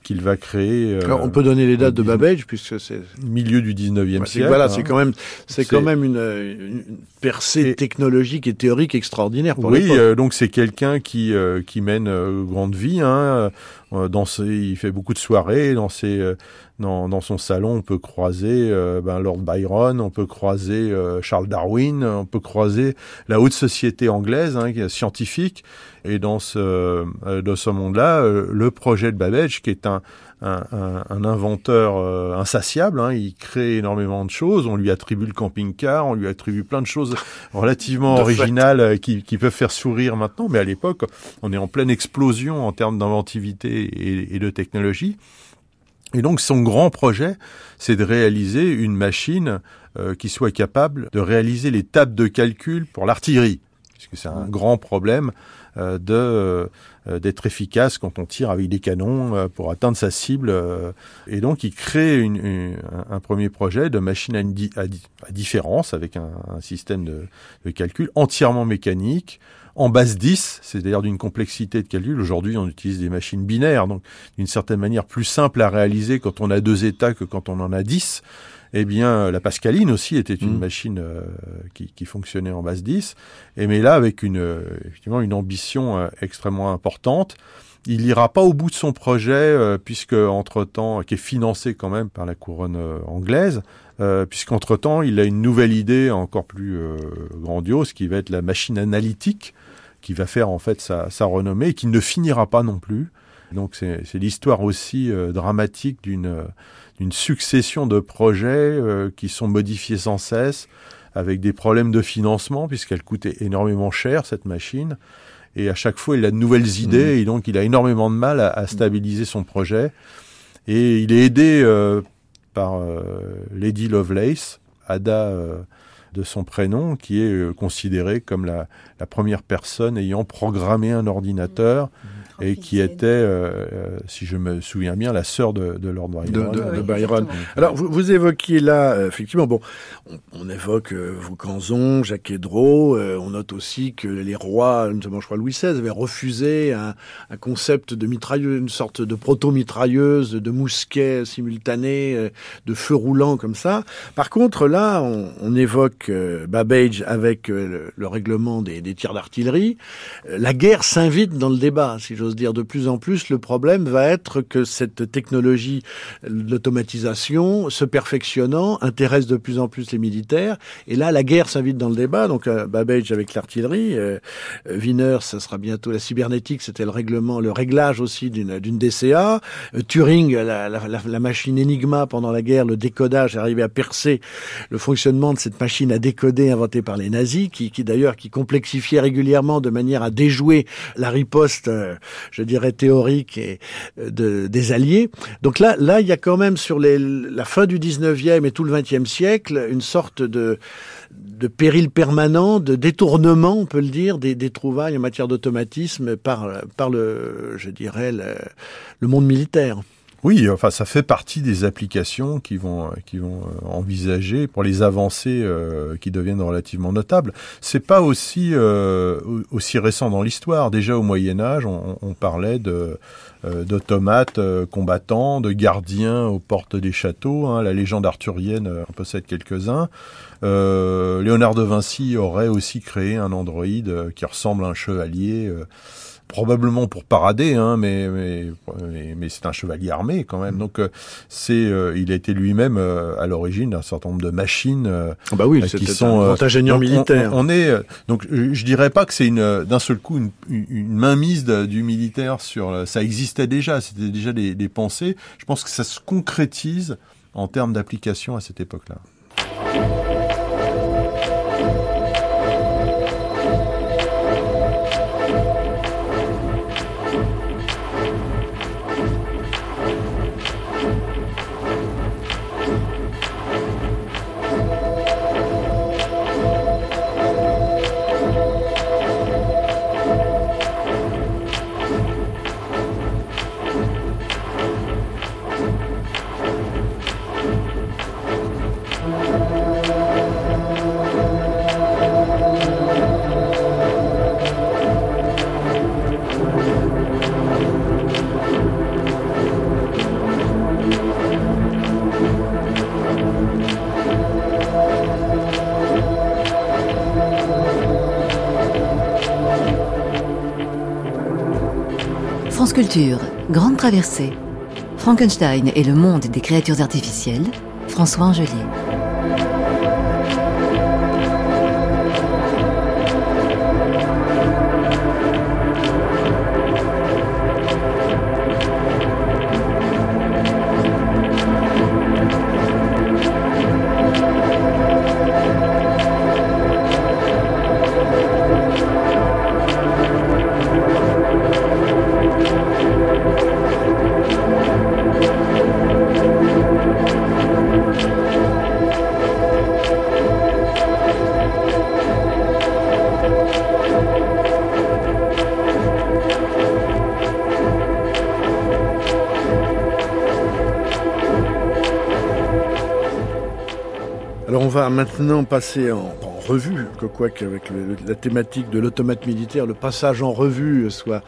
qu'il va créer. Euh, Alors on peut donner les dates de Babbage puisque c'est milieu du 19e siècle. Voilà, c'est hein. quand même c'est quand même une, une percée technologique et théorique extraordinaire pour Oui, donc c'est quelqu'un qui qui mène grande vie hein, dans ses, il fait beaucoup de soirées dans ses dans, dans, son salon, on peut croiser euh, ben, Lord Byron, on peut croiser euh, Charles Darwin, on peut croiser la haute société anglaise, hein, scientifique. Et dans ce, euh, dans ce monde-là, le projet de Babbage, qui est un, un, un, inventeur insatiable, hein, il crée énormément de choses. On lui attribue le camping-car, on lui attribue plein de choses relativement originales qui, qui, peuvent faire sourire maintenant. Mais à l'époque, on est en pleine explosion en termes d'inventivité et, et de technologie. Et donc son grand projet, c'est de réaliser une machine euh, qui soit capable de réaliser les tables de calcul pour l'artillerie, puisque c'est un grand problème euh, de euh, d'être efficace quand on tire avec des canons pour atteindre sa cible. et donc il crée une, un, premier projet de machine à, à, différence avec un, un système de, de, calcul entièrement mécanique en base 10, c'est-à-dire d'une complexité de calcul. Aujourd'hui, on utilise des machines binaires, donc d'une certaine manière plus simple à réaliser quand on a deux états que quand on en a 10. Eh bien, la Pascaline aussi était une mmh. machine euh, qui, qui, fonctionnait en base 10, et mais là avec une euh, effectivement une ambition euh, extrêmement importante. Il n'ira pas au bout de son projet puisque entre temps, qui est financé quand même par la couronne anglaise, puisqu'entre temps il a une nouvelle idée encore plus grandiose qui va être la machine analytique qui va faire en fait sa, sa renommée et qui ne finira pas non plus. Donc c'est l'histoire aussi euh, dramatique d'une d'une succession de projets euh, qui sont modifiés sans cesse, avec des problèmes de financement puisqu'elle coûtait énormément cher cette machine. Et à chaque fois, il a de nouvelles idées mmh. et donc il a énormément de mal à, à stabiliser son projet. Et il est aidé euh, par Lady Lovelace, Ada de son prénom, qui est euh, considérée comme la, première personne ayant programmé un ordinateur mmh. Et qui était, euh, euh, si je me souviens bien, la sœur de, Lord Byron. De, Byron. Alors, vous, vous, évoquiez là, effectivement, bon, on, évoque Vaucanson, Jacques Hédreau, on note aussi que les rois, notamment je crois Louis XVI, avaient refusé un, concept de mitrailleuse, une sorte de proto-mitrailleuse, de mousquet simultané, de feu roulant comme ça. Par contre, là, on évoque Babbage avec euh, le, règlement des, tirs d'artillerie, euh, la guerre s'invite dans le débat, si j'ose j'ose dire, de plus en plus, le problème va être que cette technologie, l'automatisation, se perfectionnant, intéresse de plus en plus les militaires. Et là, la guerre s'invite dans le débat. Donc, euh, Babbage avec l'artillerie, euh, Wiener, ça sera bientôt la cybernétique, c'était le règlement, le réglage aussi d'une DCA. Euh, Turing, la, machine Enigma pendant la guerre, le décodage, arrivé à percer le fonctionnement de cette machine à décoder inventée par les nazis, qui, qui d'ailleurs qui complexifiait régulièrement de manière à déjouer la riposte, euh, je dirais théorique et euh, de, des alliés. Donc là, là, il y a quand même sur les, la fin du 19e et tout le 20e siècle une sorte de de péril permanent, de détournement, on peut le dire, des, des trouvailles en matière d'automatisme par, par le, je dirais, le, le monde militaire. Oui, enfin ça fait partie des applications qui vont qui vont euh, envisager pour les avancées euh, qui deviennent relativement notables. C'est pas aussi euh, aussi récent dans l'histoire. Déjà au Moyen Âge, on, on parlait de d'automates combattants, de gardiens aux portes des châteaux. Hein. La légende arthurienne en possède quelques-uns. Léonard de Vinci aurait aussi créé un androïde qui ressemble à un chevalier probablement pour parader, hein, mais mais, mais, c'est un chevalier armé quand même. Donc euh, c'est, euh, il a été lui-même euh, à l'origine d'un certain nombre de machines ah bah oui, qui sont un ingénieur militaire. On, est donc je dirais pas que c'est une d'un seul coup une, une mainmise du militaire sur ça existait déjà, c'était déjà des, des pensées. Je pense que ça se concrétise en termes d'application à cette époque-là. Culture, Grande Traversée. Frankenstein et le monde des créatures artificielles. François Angelier. Maintenant passer en, revue, que quoi qu'avec la thématique de l'automate militaire, le passage en revue soit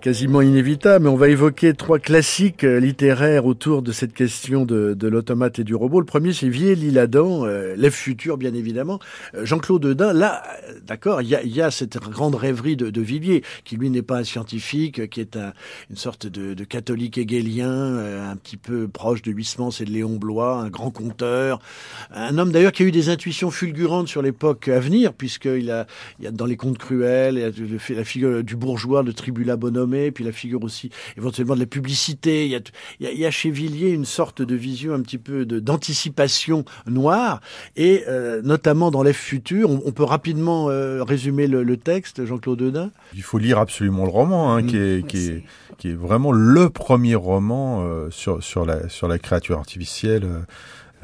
quasiment inévitable. Mais on va évoquer trois classiques euh, littéraires autour de cette question de, l'automate et du robot. Le premier, c'est Vielle-l'Isle-Adam, euh, L'Ève futur, bien évidemment. Euh, Jean-Claude Dedin, là, euh, d'accord, il y a, cette grande rêverie de, de Villiers, qui lui n'est pas un scientifique, qui est un, une sorte de, catholique hegelien, un petit peu proche de Huysmans et de Léon Blois, un grand conteur, un homme d'ailleurs qui a eu des intuitions fulgurantes sur l'époque à venir, puisqu'il a, il y a dans les contes cruels, il y a la figure du bourgeois, le tribunal bonhommé, puis la figure aussi éventuellement de la publicité. Il y a, il y a, chez Villiers une sorte de vision un petit peu d'anticipation noire, et euh, notamment dans l'Ef futur, on, peut rapidement euh, résumer le, le, texte, Jean-Claude Dedin. Il faut lire absolument le roman, hein, qui, est, qui, est, qui est vraiment le premier roman euh, sur, sur, la, sur la créature artificielle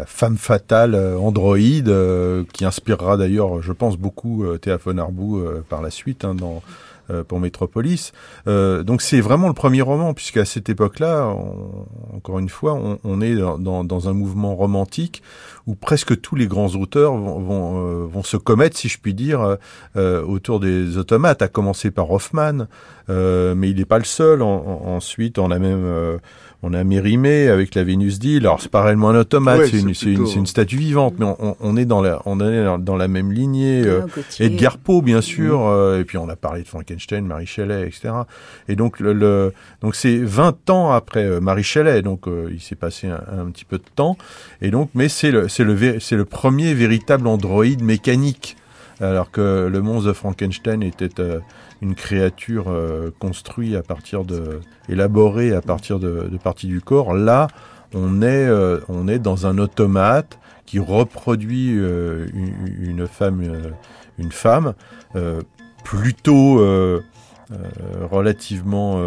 la femme fatale euh, androïde, euh, qui inspirera d'ailleurs, je pense, beaucoup euh, Théa Arbou par la suite hein, dans pour Metropolis. donc c'est vraiment le premier roman, puisqu'à cette époque-là, encore une fois, on, on est dans, dans, un mouvement romantique où presque tous les grands auteurs vont, vont, vont se commettre, si je puis dire, autour des automates, à commencer par Hoffman, mais il n'est pas le seul. ensuite, on a même on a Mérimée avec la Vénus d'île. Alors c'est pas réellement un automate, c'est une, une, statue vivante, mais on, on, est dans la, on est dans la même lignée. Euh, Edgar Poe, bien sûr, euh, et puis on a parlé de Frankenstein, Marie Shelley, etc. Et donc le, le donc c'est 20 ans après euh, Marie Shelley, donc euh, il s'est passé un, un, petit peu de temps. Et donc, mais c'est le c'est le c'est le premier véritable androïde mécanique, alors que le monstre de Frankenstein était une créature euh, construite à partir de, élaborée à partir de, de parties du corps. Là, on est, euh, on est dans un automate qui reproduit euh, une, femme, une femme plutôt relativement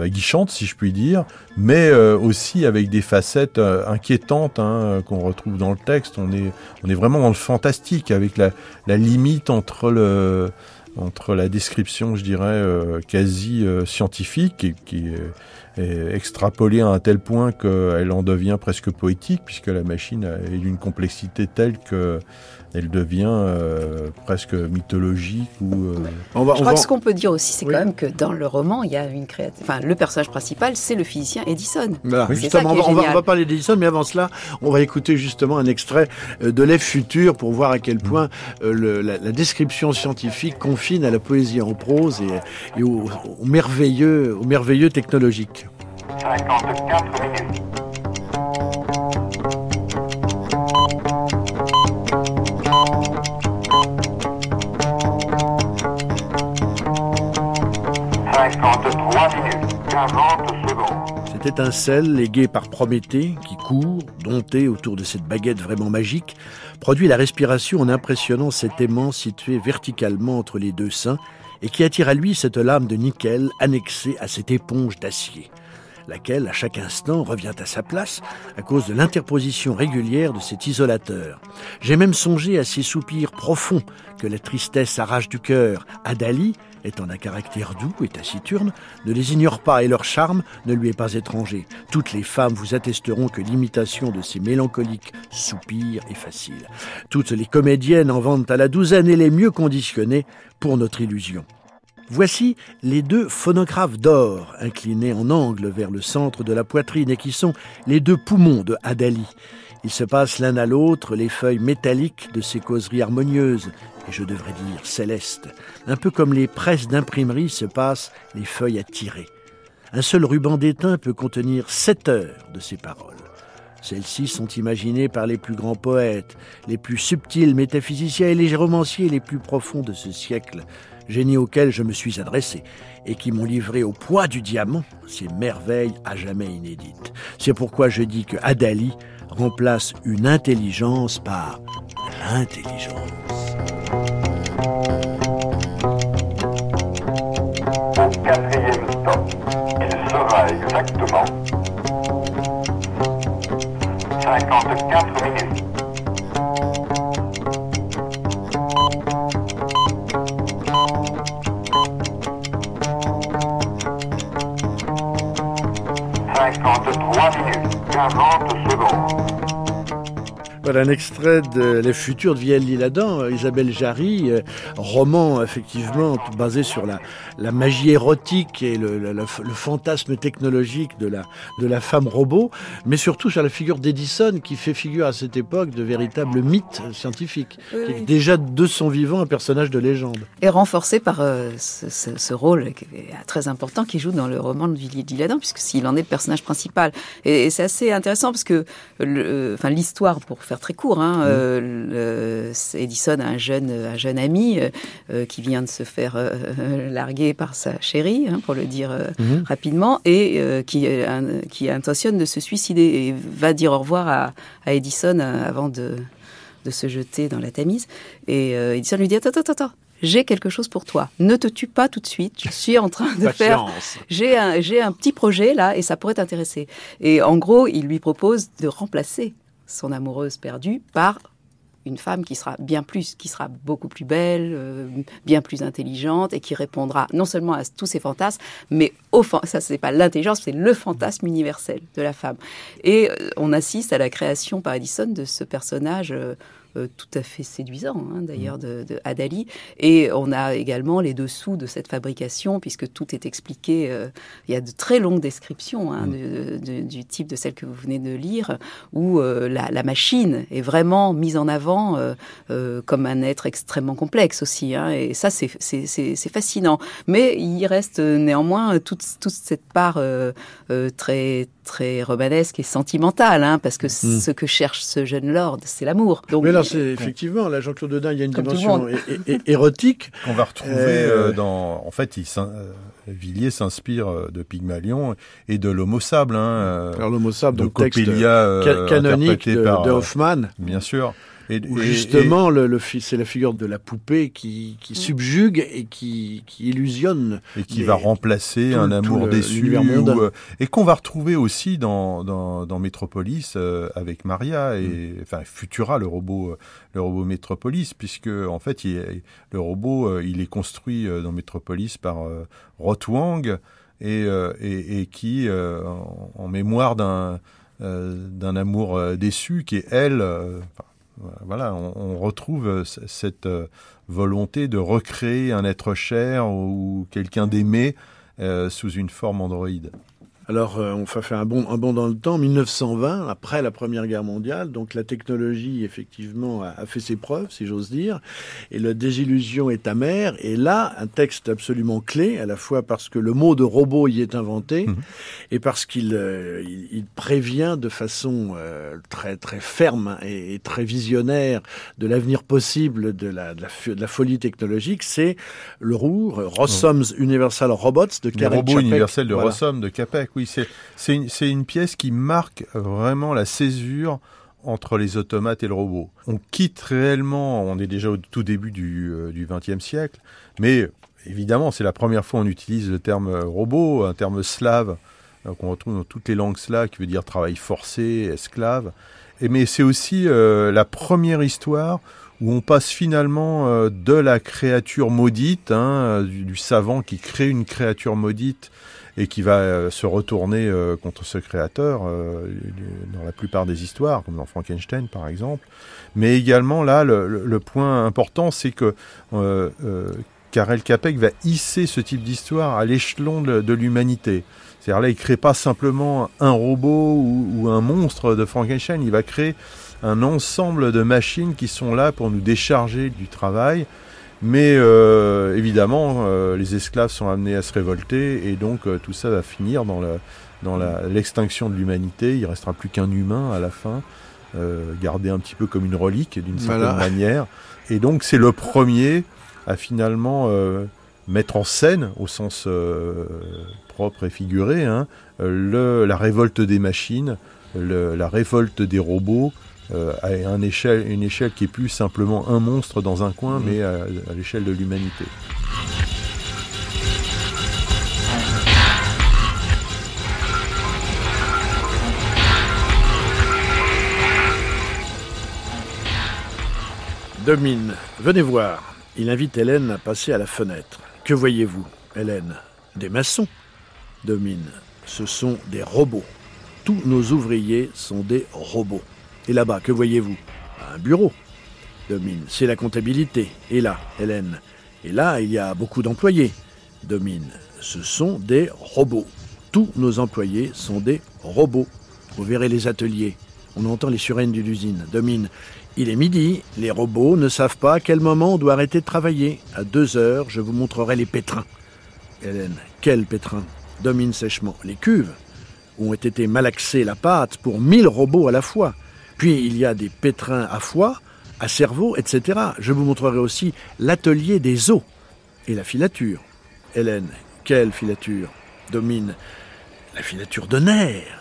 aguichante, si je puis dire, mais aussi avec des facettes inquiétantes hein, qu'on retrouve dans le texte. On est, on est vraiment dans le fantastique, avec la, la limite entre le entre la description, je dirais, euh, quasi euh, scientifique et qui est extrapolée à un tel point qu'elle en devient presque poétique, puisque la machine est d'une complexité telle que elle devient euh, presque mythologique ou. Euh, on va, Je crois que ce qu'on peut dire aussi, c'est quand même que dans le roman, il y a une créature. Enfin, le personnage principal, c'est le physicien Edison. justement, on va, on, va, parler d'Edison, mais avant cela, on va écouter justement un extrait euh, de l'Ève futur pour voir à quel mm. point le, la, description scientifique confine à la poésie en prose et, et au, au, merveilleux, au merveilleux technologique. 54 minutes. 53 minutes, 40 secondes. Cette étincelle, léguée par Prométhée, qui court, dompté autour de cette baguette vraiment magique, produit la respiration en impressionnant cet aimant situé verticalement entre les deux seins et qui attire à lui cette lame de nickel annexée à cette éponge d'acier laquelle, à chaque instant, revient à sa place à cause de l'interposition régulière de cet isolateur. J'ai même songé à ces soupirs profonds que la tristesse arrache du cœur. Adali, étant d'un caractère doux et taciturne, ne les ignore pas et leur charme ne lui est pas étranger. Toutes les femmes vous attesteront que l'imitation de ces mélancoliques soupirs est facile. Toutes les comédiennes en vendent à la douzaine et les mieux conditionnées pour notre illusion. Voici les deux phonographes d'or inclinés en angle vers le centre de la poitrine et qui sont les deux poumons de Adali. Ils se passent l'un à l'autre les feuilles métalliques de ces causeries harmonieuses, et je devrais dire célestes, un peu comme les presses d'imprimerie se passent les feuilles à tirer. Un seul ruban d'étain peut contenir sept heures de ces paroles. Celles-ci sont imaginées par les plus grands poètes, les plus subtils métaphysiciens et les romanciers les plus profonds de ce siècle, génie auquel je me suis adressé, et qui m'ont livré au poids du diamant ces merveilles à jamais inédites. C'est pourquoi je dis que Adali remplace une intelligence par l'intelligence. Quatrième stop, il sera exactement 54 minutes. 53 minutes, 40 secondes. Voilà un extrait de Les Futurs de Vielle l'Isle-Adam, Isabelle Jarry, euh, roman effectivement basé sur la, la magie érotique et le, le, le, fantasme technologique de la, de la femme robot, mais surtout sur la figure d'Edison qui fait figure à cette époque de véritable mythe scientifique, qui est déjà de son vivant un personnage de légende. Et renforcé par euh, ce, ce, rôle très important qu'il joue dans le roman de Villiers d'Isle-Adam, puisque s'il en est le personnage principal. Et, et c'est assez intéressant parce que euh, l'histoire, pour faire très court. Hein, mm. euh, Edison a un jeune, un jeune ami euh, qui vient de se faire euh, larguer par sa chérie, hein, pour le dire mm-hmm. rapidement, et qui, qui intentionne de se suicider et va dire au revoir à, à Edison avant de, de se jeter dans la Tamise. Et Edison lui dit attends, attends, attends j'ai quelque chose pour toi. Ne te tue pas tout de suite. Je suis en train de faire. J'ai un, j'ai un petit projet là et ça pourrait t'intéresser. Et en gros, il lui propose de remplacer son amoureuse perdue par une femme qui sera bien plus, qui sera beaucoup plus belle, euh, bien plus intelligente et qui répondra non seulement à tous ses fantasmes, mais au ça c'est pas l'intelligence, c'est le fantasme universel de la femme. Et euh, on assiste à la création par Edison de ce personnage euh, euh, tout à fait séduisant, hein, d'ailleurs, de, de, Adali. Et on a également les dessous de cette fabrication, puisque tout est expliqué. Euh, il y a de très longues descriptions hein, mm. de, du type de celle que vous venez de lire, où euh, la, la, machine est vraiment mise en avant comme un être extrêmement complexe aussi. Hein, et ça, c'est fascinant. Mais il reste néanmoins toute, toute cette part très très romanesque et sentimentale, hein, parce que mm. ce que cherche ce jeune lord, c'est l'amour. Donc, c'est effectivement, là, Jean-Claude Dedin, il y a une dimension érotique. Qu'on va retrouver euh, euh, dans. En fait, il euh, Villiers s'inspire de Pygmalion et de l'Homo sable. Hein, Alors, l'Homo sable, donc texte canonique de, de Hoffman. Bien sûr. Et, justement, le, c'est la figure de la poupée qui, qui subjugue et qui, qui illusionne. Et qui va remplacer un amour déçu. Euh, et qu'on va retrouver aussi dans, dans, dans Métropolis euh, avec Maria et mm. enfin Futura, le robot, le robot Métropolis, puisque en fait, il, le robot, euh, il est construit dans Métropolis par Rotwang et, et, et, qui, en, mémoire d'un d'un amour déçu, qui est elle, voilà, on, retrouve euh, cette euh, volonté de recréer un être cher ou quelqu'un d'aimé euh, sous une forme androïde. Alors, euh, on va faire un bond, un bond dans le temps, 1920, après la Première Guerre mondiale. Donc, la technologie, effectivement, a, fait ses preuves, si j'ose dire. Et la désillusion est amère. Et là, un texte absolument clé, à la fois parce que le mot de robot y est inventé, mhm. et parce qu'il euh, il, prévient de façon euh, très, très ferme et, très visionnaire de l'avenir possible de la, de la, de la folie technologique. C'est le ROUR, Rossum's Universal Robots de Karel Le robot universel de Rossum de Capek oui, c'est une, pièce qui marque vraiment la césure entre les automates et le robot. On quitte réellement, on est déjà au tout début du XXe euh, siècle, mais évidemment, c'est la première fois qu'on utilise le terme euh, robot, un terme slave euh, qu'on retrouve dans toutes les langues slaves, qui veut dire travail forcé, esclave. Et, mais c'est aussi la première histoire où on passe finalement de la créature maudite, hein, du, savant qui crée une créature maudite et qui va euh, se retourner euh, contre ce créateur euh, dans la plupart des histoires, comme dans Frankenstein par exemple. Mais également là, le, point important, c'est que Karel Capek va hisser ce type d'histoire à l'échelon de, l'humanité. C'est-à-dire là, il crée pas simplement un robot ou, un monstre de Frankenstein, il va créer un ensemble de machines qui sont là pour nous décharger du travail mais euh, évidemment, euh, les esclaves sont amenés à se révolter et donc euh, tout ça va finir dans, dans l'extinction de l'humanité. Il restera plus qu'un humain à la fin, gardé un petit peu comme une relique d'une certaine manière. Et donc c'est le premier à finalement mettre en scène, au sens propre et figuré, hein, le, la révolte des machines, le, la révolte des robots, à une échelle, une échelle qui est plus simplement un monstre dans un coin, mmh. mais à, l'échelle de l'humanité. Domine, venez voir. Il invite Hélène à passer à la fenêtre. Que voyez-vous, Hélène? Des maçons? Domine, ce sont des robots. Tous nos ouvriers sont des robots. Et là-bas, que voyez-vous? Un bureau. Domine, c'est la comptabilité. Et là, Hélène. Et là, il y a beaucoup d'employés. Domine, ce sont des robots. Tous nos employés sont des robots. Vous verrez les ateliers. On entend les sirènes d'une usine. Domine, il est midi. Les robots ne savent pas à quel moment on doit arrêter de travailler. À deux heures, je vous montrerai les pétrins. Hélène, quels pétrins Domine sèchement. Les cuves où ont été malaxées la pâte pour mille robots à la fois. Puis il y a des pétrins à foie, à cerveau, etc. Je vous montrerai aussi l'atelier des os et la filature. Hélène, quelle filature? Domine la filature de nerfs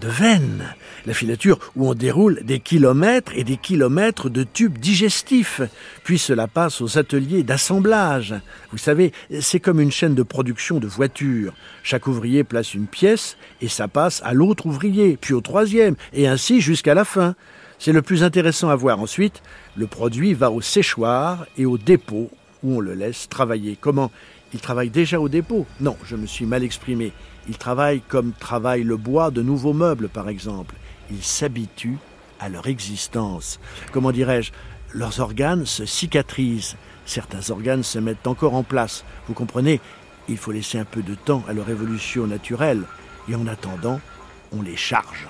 de veine, la filature où on déroule des kilomètres et des kilomètres de tubes digestifs, puis cela passe aux ateliers d'assemblage. Vous savez, c'est comme une chaîne de production de voitures. Chaque ouvrier place une pièce et ça passe à l'autre ouvrier, puis au troisième, et ainsi jusqu'à la fin. C'est le plus intéressant à voir. Ensuite, le produit va au séchoir et au dépôt où on le laisse travailler. Comment? Il travaille déjà au dépôt? Non, je me suis mal exprimé. Il travaille comme travaille le bois de nouveaux meubles, par exemple. Il s'habitue à leur existence. Comment dirais-je? Leurs organes se cicatrisent, certains organes se mettent encore en place. Vous comprenez? Il faut laisser un peu de temps à leur évolution naturelle, et en attendant, on les charge.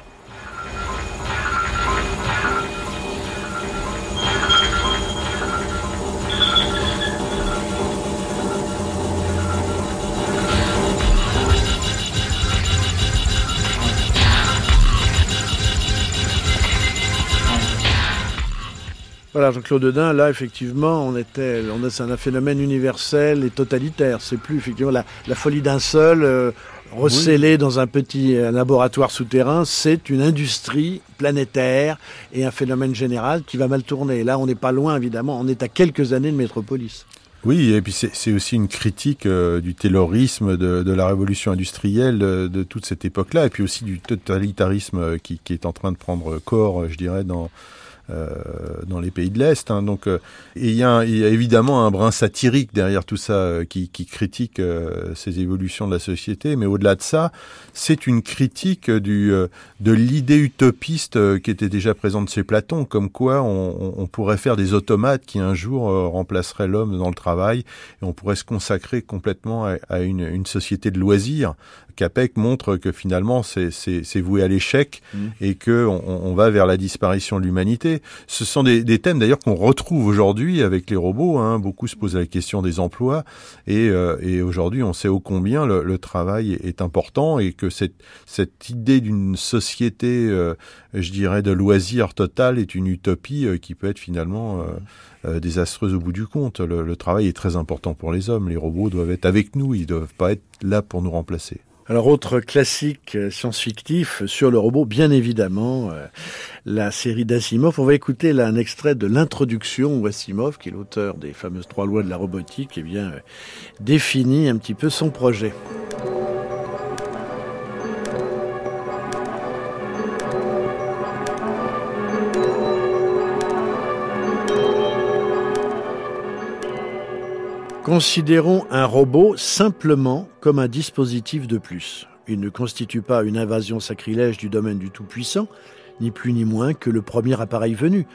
Voilà, Jean-Claude Dedin, là, effectivement, on était, on c'est un phénomène universel et totalitaire. C'est plus, effectivement, la, folie d'un seul, euh, recélé dans un petit laboratoire souterrain, c'est une industrie planétaire et un phénomène général qui va mal tourner. Là, on n'est pas loin, évidemment, on est à quelques années de Métropolis. Oui, et puis c'est aussi une critique euh, du taylorisme, de, la révolution industrielle de, de toute cette époque-là, et puis aussi du totalitarisme qui, qui, est en train de prendre corps, je dirais, dans, euh, dans les pays de l'Est. Hein. Donc, euh, il y, y a, évidemment un brin satirique derrière tout ça euh, qui, qui, critique ces évolutions de la société, mais au-delà de ça, c'est une critique du, de l'idée utopiste qui était déjà présente chez Platon, comme quoi on, on, pourrait faire des automates qui un jour remplaceraient l'homme dans le travail et on pourrait se consacrer complètement à, à une, une société de loisirs Capek montre que finalement c'est voué à l'échec mmh. et que on, va vers la disparition de l'humanité. Ce sont des, des thèmes d'ailleurs qu'on retrouve aujourd'hui avec les robots. Hein. Beaucoup se posent la question des emplois et, euh, et aujourd'hui on sait ô combien le, le, travail est important et que cette, cette idée d'une société, euh, je dirais, de loisirs total est une utopie euh, qui peut être finalement désastreuse au bout du compte. Le, le travail est très important pour les hommes. Les robots doivent être avec nous, ils doivent pas être là pour nous remplacer. Alors, autre classique euh, science-fictif sur le robot, bien évidemment, euh, la série d'Asimov. On va écouter là un extrait de l'introduction où Asimov, qui est l'auteur des fameuses trois lois de la robotique, eh euh, définit un petit peu son projet. Considérons un robot simplement comme un dispositif de plus. Il ne constitue pas une invasion sacrilège du domaine du Tout-Puissant, ni plus ni moins que le premier appareil venu.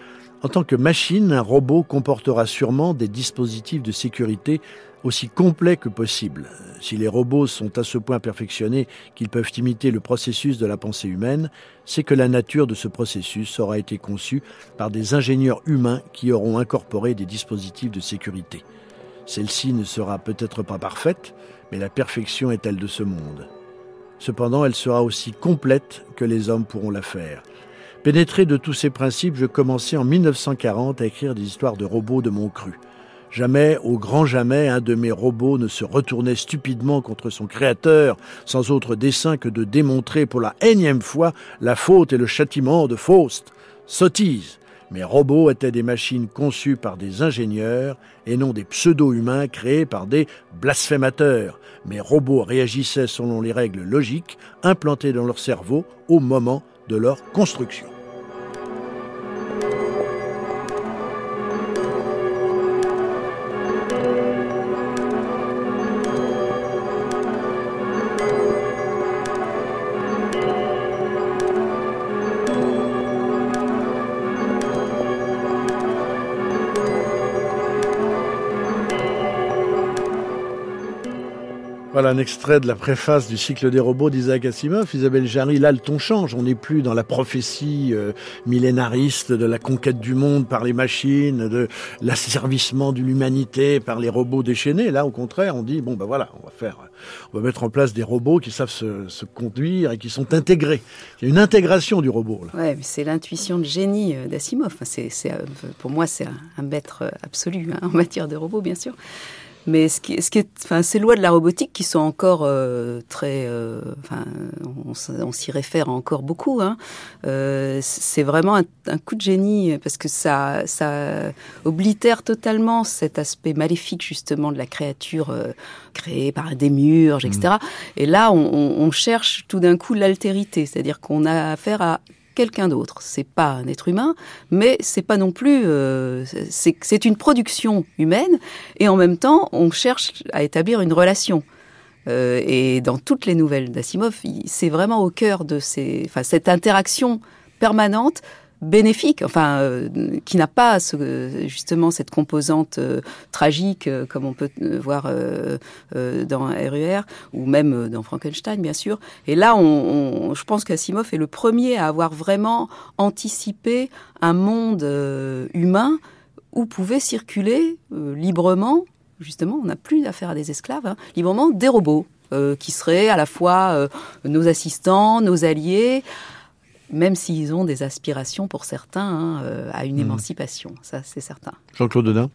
En tant que machine, un robot comportera sûrement des dispositifs de sécurité aussi complets que possible. Si les robots sont à ce point perfectionnés qu'ils peuvent imiter le processus de la pensée humaine, c'est que la nature de ce processus aura été conçue par des ingénieurs humains qui auront incorporé des dispositifs de sécurité. Celle-ci ne sera peut-être pas parfaite, mais la perfection est elle de ce monde. Cependant, elle sera aussi complète que les hommes pourront la faire. Pénétré de tous ces principes, je commençais en 1940 à écrire des histoires de robots de mon cru. Jamais, au grand jamais, un de mes robots ne se retournait stupidement contre son créateur, sans autre dessein que de démontrer pour la énième fois la faute et le châtiment de Faust. Sottise, mes robots étaient des machines conçues par des ingénieurs et non des pseudo-humains créés par des blasphémateurs. Mes robots réagissaient selon les règles logiques implantées dans leur cerveau au moment de leur construction. Voilà un extrait de la préface du cycle des robots d'Isaac Asimov. Isabelle Jarry, là le ton change. On n'est plus dans la prophétie euh, millénariste de la conquête du monde par les machines, de l'asservissement de l'humanité par les robots déchaînés. Là, au contraire, on dit bon ben voilà, on va faire, on va mettre en place des robots qui savent se, conduire et qui sont intégrés. Il y a une intégration du robot. Là. Ouais, c'est l'intuition de génie euh, d'Asimov. C'est, euh, pour moi, c'est un, maître absolu hein, en matière de robots, bien sûr. Mais ce qui, ce qui est, enfin, ces lois de la robotique qui sont encore euh, très, euh, enfin, on, s'y réfère encore beaucoup. Hein. Euh, c'est vraiment un, coup de génie parce que ça, ça oblitère totalement cet aspect maléfique justement de la créature créée par un démiurge, etc. Mmh. Et là, on, on cherche tout d'un coup l'altérité, c'est-à-dire qu'on a affaire à quelqu'un d'autre. C'est pas un être humain, mais c'est pas non plus. Euh, c'est une production humaine, et en même temps, on cherche à établir une relation. Euh, et dans toutes les nouvelles d'Asimov, c'est vraiment au cœur de ces, enfin, cette interaction permanente bénéfique, enfin, euh, qui n'a pas ce, justement cette composante euh, tragique euh, comme on peut voir dans RUR ou même dans Frankenstein, bien sûr. Et là, on, je pense qu'Asimov est le premier à avoir vraiment anticipé un monde humain où pouvaient circuler librement, justement, on n'a plus affaire à des esclaves, hein, librement des robots. qui seraient à la fois nos assistants, nos alliés, même s'ils ont des aspirations pour certains hein, euh, à une mmh. émancipation, ça c'est certain. Jean-Claude Dedin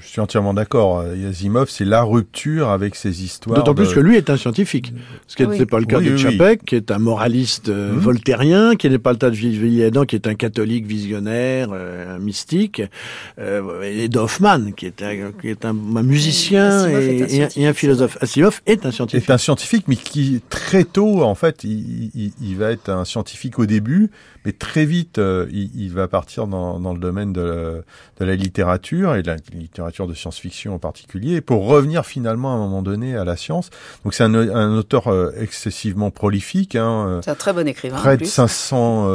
je suis entièrement d'accord. Yazimov, c'est la rupture avec ces histoires. D'autant plus que lui est un scientifique. Ce qui n'est pas le cas de Chapek, qui est un moraliste euh, mmh. voltairien, qui n'est pas le cas de Villiers-Adam, qui est un catholique visionnaire, euh, un mystique, euh, et d'Hoffmann, qui est un, qui est un, musicien et, un philosophe. Asimov est un scientifique. Est un scientifique, mais qui très tôt, en fait, il, il, il va être un scientifique au début, mais très vite, euh, il, il, va partir dans, dans le domaine de la, de la, littérature et de la littérature de science-fiction en particulier, pour revenir finalement à un moment donné à la science. Donc c'est un, un, auteur euh, excessivement prolifique. Hein, euh, c'est un très bon écrivain. Près de 500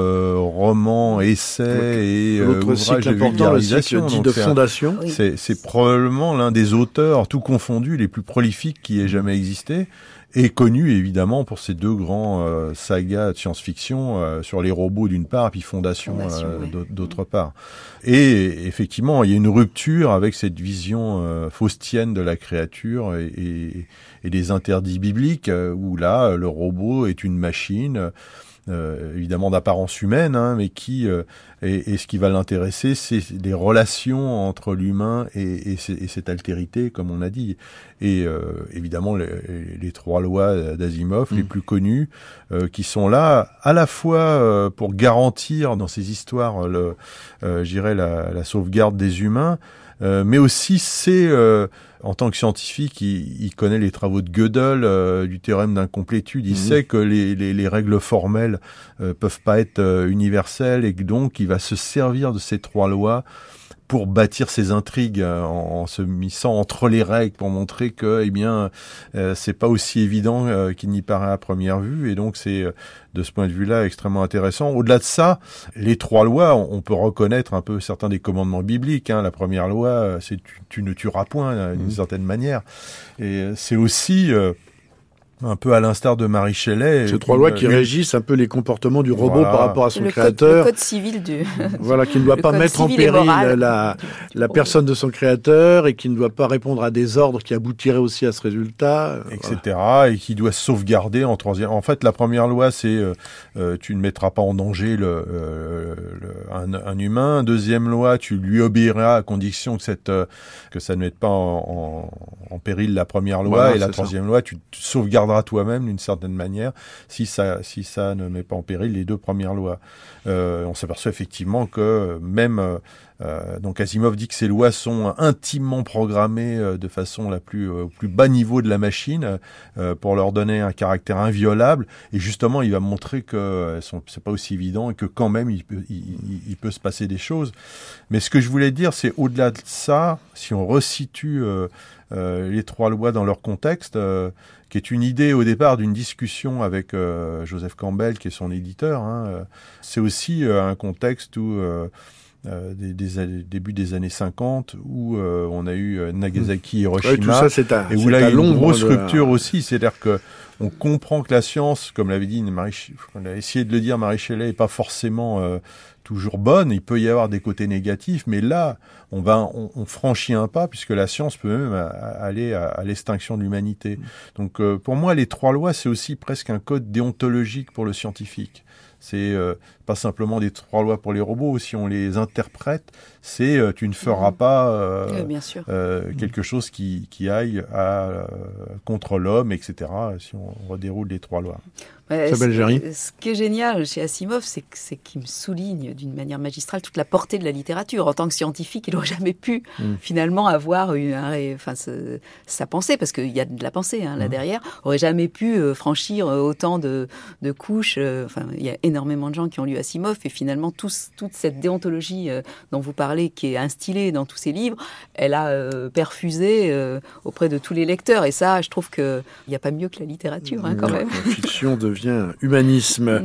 romans, essais et ouvrages de vulgarisation. de fondation. C'est probablement l'un des auteurs, tout confondu, les plus prolifiques qui ait jamais existé et connu évidemment pour ses deux grands euh, sagas de science-fiction euh, sur les robots d'une part, puis Fondation, euh, d'autre part. Et effectivement, il y a une rupture avec cette vision faustienne de la créature et, et, et, des interdits bibliques, où là, le robot est une machine euh, évidemment d'apparence humaine, hein, mais qui euh, et, ce qui va l'intéresser, c'est les relations entre l'humain et, et, cette altérité, comme on a dit. Et euh, évidemment les, les, trois lois d'Asimov, les mm. plus connues, qui sont là à la fois pour garantir dans ces histoires, le, j'irais la, la sauvegarde des humains, mais aussi c'est en tant que scientifique, il, connaît les travaux de Gödel, euh, du théorème d'incomplétude. Il mhm. sait que les, règles formelles euh, peuvent pas être euh, universelles et que donc il va se servir de ces trois lois pour bâtir ses intrigues euh, en, se missant entre les règles pour montrer que eh bien euh, c'est pas aussi évident euh, qu'il n'y paraît à première vue et donc c'est de ce point de vue-là extrêmement intéressant. Au-delà de ça, les trois lois, on, peut reconnaître un peu certains des commandements bibliques. Hein. La première loi, c'est tu, ne tueras point d'une mmh. certaine manière, et c'est aussi un peu à l'instar de Marie Shelley. Ces trois lois qui régissent un peu les comportements du robot par rapport à son créateur. le code civil du. voilà, qui ne doit pas mettre en péril la, la personne de son créateur et qui ne doit pas répondre à des ordres qui aboutiraient aussi à ce résultat. Etc. Et qui doit sauvegarder en troisième. En fait, la première loi, c'est euh, euh, tu ne mettras pas en danger le, euh, un, un, humain. Deuxième loi, tu lui obéiras à condition que cette que ça ne mette pas en, en, péril la première loi. et la troisième loi, tu, tu sauvegarderas toi-même d'une certaine manière si ça, si ça ne met pas en péril les deux premières lois. Euh, on s'aperçoit effectivement que même euh, euh, donc Asimov dit que ces lois sont intimement programmées de façon la plus au plus bas niveau de la machine pour leur donner un caractère inviolable et justement il va montrer que c'est pas aussi évident et que quand même il peut, il, peut se passer des choses. Mais ce que je voulais dire c'est au-delà de ça, si on resitue les trois lois dans leur contexte, qui est une idée au départ d'une discussion avec euh, Joseph Campbell, qui est son éditeur. Hein. Euh, c'est aussi euh, un contexte où des, des, début des années 50 où on a eu Nagasaki, Hiroshima, et où là il y a une grosse rupture aussi, c'est-à-dire que on comprend que la science, comme l'avait dit Marie, on a essayé de le dire Marie Shelley, est pas forcément toujours bonne. Il peut y avoir des côtés négatifs, mais là, on va, on, franchit un pas puisque la science peut même aller à, l'extinction de l'humanité. Donc, euh, pour moi, les trois lois, c'est aussi presque un code déontologique pour le scientifique. C'est euh, pas simplement des trois lois pour les robots. Si on les interprète, c'est euh, tu ne feras mmh. pas quelque chose qui, qui aille à, contre l'homme, etc. Si on redéroule les trois lois. Ce qui est génial chez Asimov, c'est qu'il me souligne d'une manière magistrale toute la portée de la littérature. En tant que scientifique, il n'aurait jamais pu mmh. finalement avoir une, enfin, sa pensée, parce qu'il y a de la pensée hein, là mmh. derrière, aurait jamais pu franchir autant de, de couches. Enfin, il y a énormément de gens qui ont lu Asimov et finalement toute cette déontologie euh, dont vous parlez qui est instillée dans tous ces livres, elle a euh, perfusé euh, auprès de tous les lecteurs et ça je trouve qu'il n'y a pas mieux que la littérature hein, quand même. La fiction devient humanisme.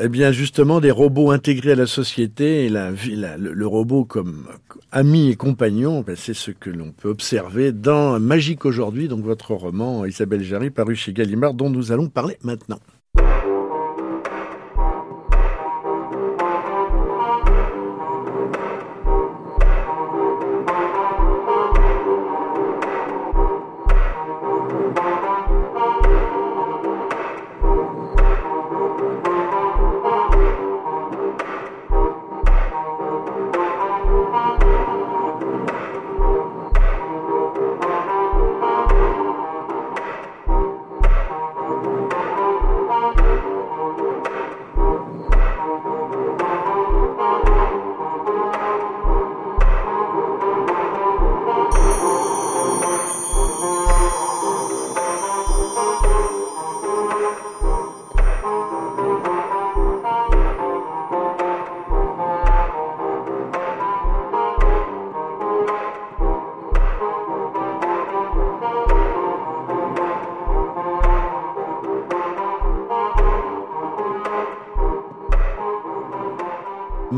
Eh bien, justement, des robots intégrés à la société et la, le, robot comme ami et compagnon, ben, c'est ce que l'on peut observer dans Magique aujourd'hui, donc votre roman Isabelle Jarry paru chez Gallimard, dont nous allons parler maintenant.